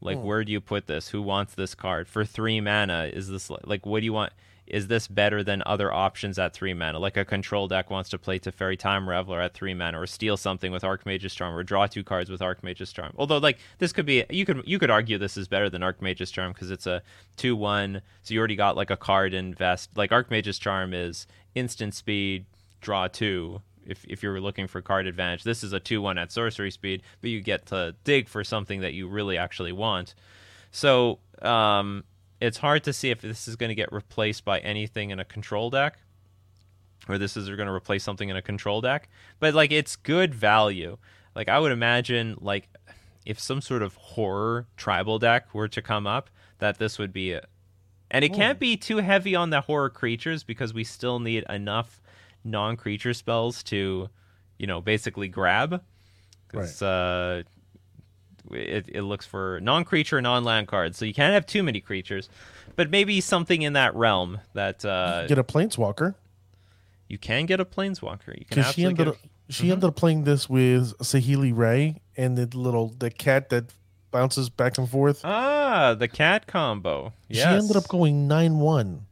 Like, Hmm. where do you put this? Who wants this card for three mana? Is this li- like what do you want? Is this better than other options at three mana? Like a control deck wants to play Teferi Time Raveler at three mana, or steal something with Archmage's Charm, or draw two cards with Archmage's Charm. Although, like this could be, you could you could argue this is better than Archmage's Charm because it's a two one, so you already got like a card invest. Like Archmage's Charm is instant speed, draw two. If, if you're looking for card advantage, this is a 2 1 at sorcery speed, but you get to dig for something that you really actually want. So um, it's hard to see if this is going to get replaced by anything in a control deck, or this is going to replace something in a control deck. But like, it's good value. Like I would imagine, like if some sort of horror tribal deck were to come up, that this would be it. And it can't be too heavy on the horror creatures because we still need enough non-creature spells to, you know, basically grab. 'Cause, uh, it, it looks for non-creature, non-land cards, so you can't have too many creatures, but maybe something in that realm that uh, Get a planeswalker you can get a planeswalker. You can she ended get. up she ended up playing this with Saheeli Rai and the little the cat that bounces back and forth. Ah, the cat combo. Yes. She ended up going nine one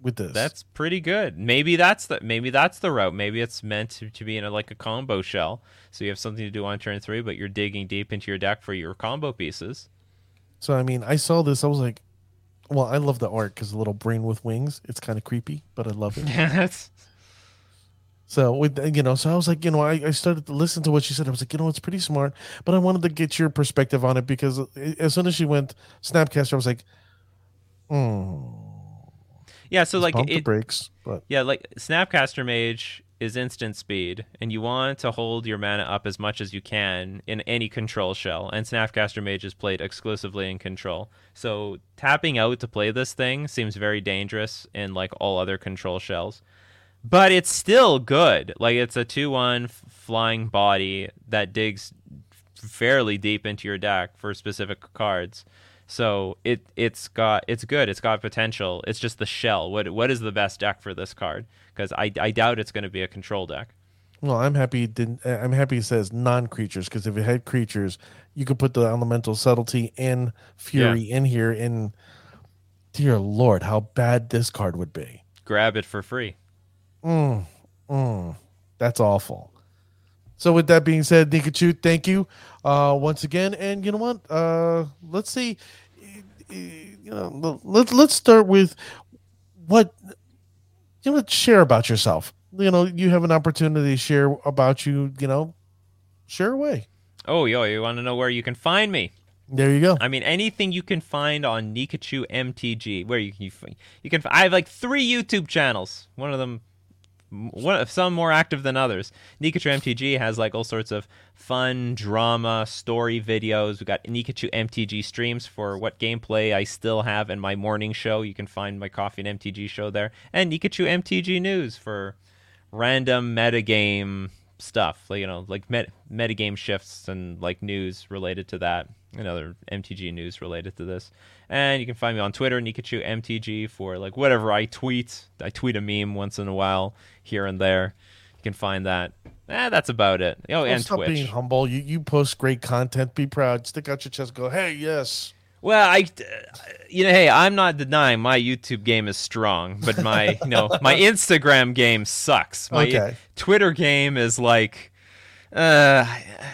with this. That's pretty good. Maybe that's the maybe that's the route. Maybe it's meant to, to be in a, like a combo shell, so you have something to do on turn three, but you're digging deep into your deck for your combo pieces. so. I mean, I saw this. I was like, well, I love the art because the little brain with wings. It's kind of creepy, but I love it. [LAUGHS] Yes. So with you know, so I was like, you know, I, I started to listen to what she said. I was like, you know, it's pretty smart, but I wanted to get your perspective on it because as soon as she went Snapcaster, I was like, hmm, yeah. So like pump it, brakes. But Yeah, like Snapcaster Mage is instant speed, and you want to hold your mana up as much as you can in any control shell. And Snapcaster Mage is played exclusively in control. So tapping out to play this thing seems very dangerous in like all other control shells. But it's still good. Like it's a 2 1 flying body that digs fairly deep into your deck for specific cards. So it it's got it's good. It's got potential. It's just the shell. What what is the best deck for this card? Because I, I doubt it's going to be a control deck. well, I'm happy. It didn't I'm happy it says non creatures because if it had creatures, you could put the elemental subtlety and fury in here. And dear lord, how bad this card would be. Grab it for free. Mm, mm, that's awful. So with that being said, Nikachu, thank you uh, once again. And you know what? Uh, let's see. You know, let's let's start with what you know. Share about yourself. You know, you have an opportunity to share about you. You know, share away. Oh, yo, you want to know where you can find me? There you go. I mean, anything you can find on Nikachu MTG, where you can you, you can. I have like three YouTube channels. One of them, one some more active than others. Nikachu MTG has like all sorts of fun drama story videos. We got Nikachu MTG streams for what gameplay I still have in my morning show. You can find my Coffee and MTG show there, and Nikachu MTG news for random metagame stuff like you know like met- metagame shifts and like news related to that and other mtg news related to this and you can find me on twitter nikachu mtg for like whatever i tweet i tweet a meme once in a while here and there you can find that eh, that's about it oh and stop being twitch humble. You you post great content. Be proud. Stick out your chest. Go. Hey, yes. Well, I, you know, hey, I'm not denying my YouTube game is strong, but my, you know, [LAUGHS] my Instagram game sucks. My Okay. Twitter game is like, uh,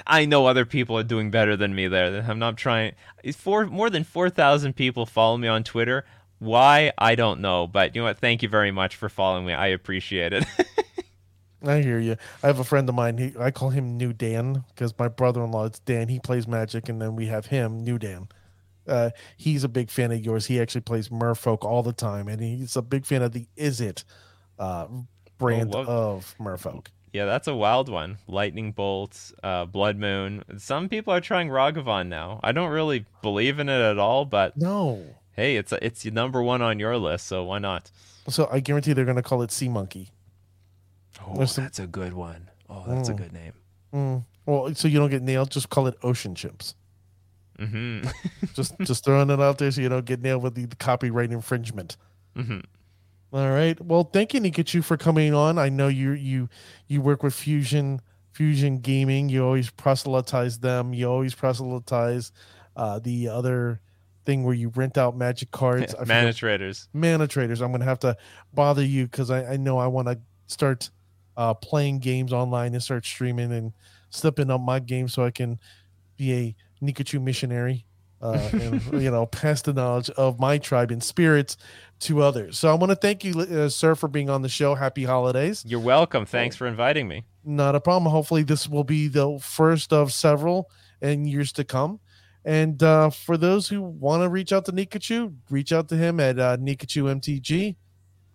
I know other people are doing better than me there. I'm not trying. Four more than four thousand people follow me on Twitter. Why I don't know, but you know what? Thank you very much for following me. I appreciate it. [LAUGHS] I hear you. I have a friend of mine. He, I call him New Dan because my brother-in-law it's Dan. He plays Magic, and then we have him, New Dan. Uh, he's a big fan of yours. He actually plays Merfolk all the time, and he's a big fan of the Izzet uh, brand Oh, of Merfolk. Yeah, that's a wild one. Lightning Bolt, uh, Blood Moon. Some people are trying Ragavan now. I don't really believe in it at all, but No, hey, it's it's number one on your list, so why not? so I guarantee they're going to call it Sea Monkey. Oh, some- that's a good one. Oh, that's a Mm. good name. Mm. Well, so you don't get nailed, just call it Ocean Chimps. hmm [LAUGHS] Just just throwing it out there so you don't get nailed with the, the copyright infringement. hmm All right. Well, thank you, Nikachu, for coming on. I know you you you work with Fusion Fusion Gaming. You always proselytize them. You always proselytize uh, the other thing where you rent out magic cards. [LAUGHS] ManaTraders. mana traders. I'm gonna have to bother you because I, I know I want to start uh, playing games online and start streaming and stepping up my game so I can be a Nikachu missionary. Uh, and you know, pass the knowledge of my tribe and spirits to others. So I want to thank you, uh, sir, for being on the show. Happy holidays. You're welcome. Thanks for inviting me. Not a problem. Hopefully, this will be the first of several in years to come. And uh, for those who want to reach out to Nikachu, reach out to him at uh, Nikachu MTG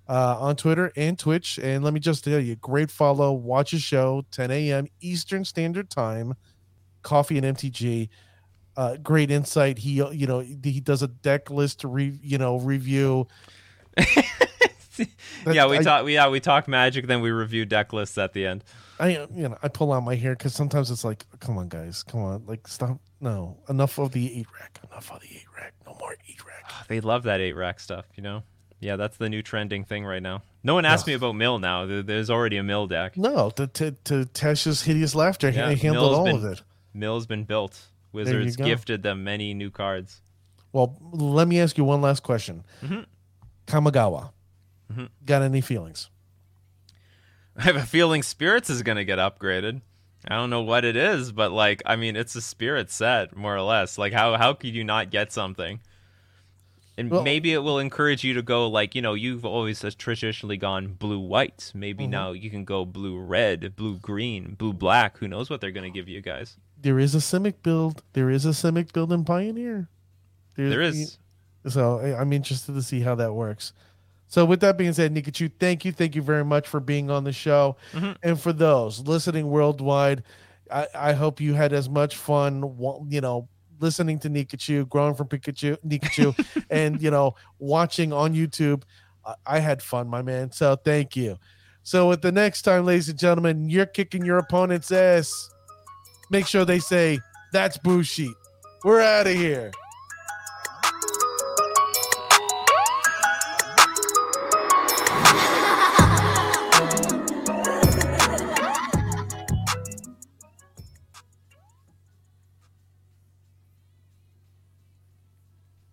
uh, on Twitter and Twitch. And let me just tell you, great follow. Watch his show, 10 a.m. Eastern Standard Time. Coffee and MTG. Uh, great insight. He, you know, he does a deck list re, you know, review. [LAUGHS] yeah, we I- talk. We, yeah, we talk magic, then we review deck lists at the end. I you know I pull out my hair because sometimes it's like, come on, guys, come on, like stop. No, enough of the eight rack. Enough of the eight rack. No more eight rack. They love that eight rack stuff, you know. Yeah, that's the new trending thing right now. No one asked Ugh. me about mill now. There's already a mill deck. No, to to, to Tasha's Hideous Laughter, Yeah, he handled Mill's all been- of it. Mill's been built. Wizards gifted them many new cards. Well, let me ask you one last question. Mhm. Kamigawa, Mhm. got any feelings? I have a feeling Spirits is going to get upgraded. I don't know what it is, but like, I mean, it's a Spirit set more or less. Like, how how could you not get something? And Well- maybe it will encourage you to go like, you know, you've always traditionally gone blue white. Maybe Mhm. now you can go blue red, blue green, blue black. Who knows what they're going to give you guys? There is a Simic build. There is a Simic build in Pioneer. There's- There is. So I'm interested to see how that works. So with that being said, Nikachu, thank you, thank you very much for being on the show. Mhm. And for those listening worldwide, I, I hope you had as much fun, you know, listening to Nikachu, growing from Pikachu, Nikachu, [LAUGHS] and you know, watching on YouTube. I, I had fun, my man. So thank you. So with the next time, ladies and gentlemen, you're kicking your opponent's ass. Make sure they say that's Bushi. We're out of here.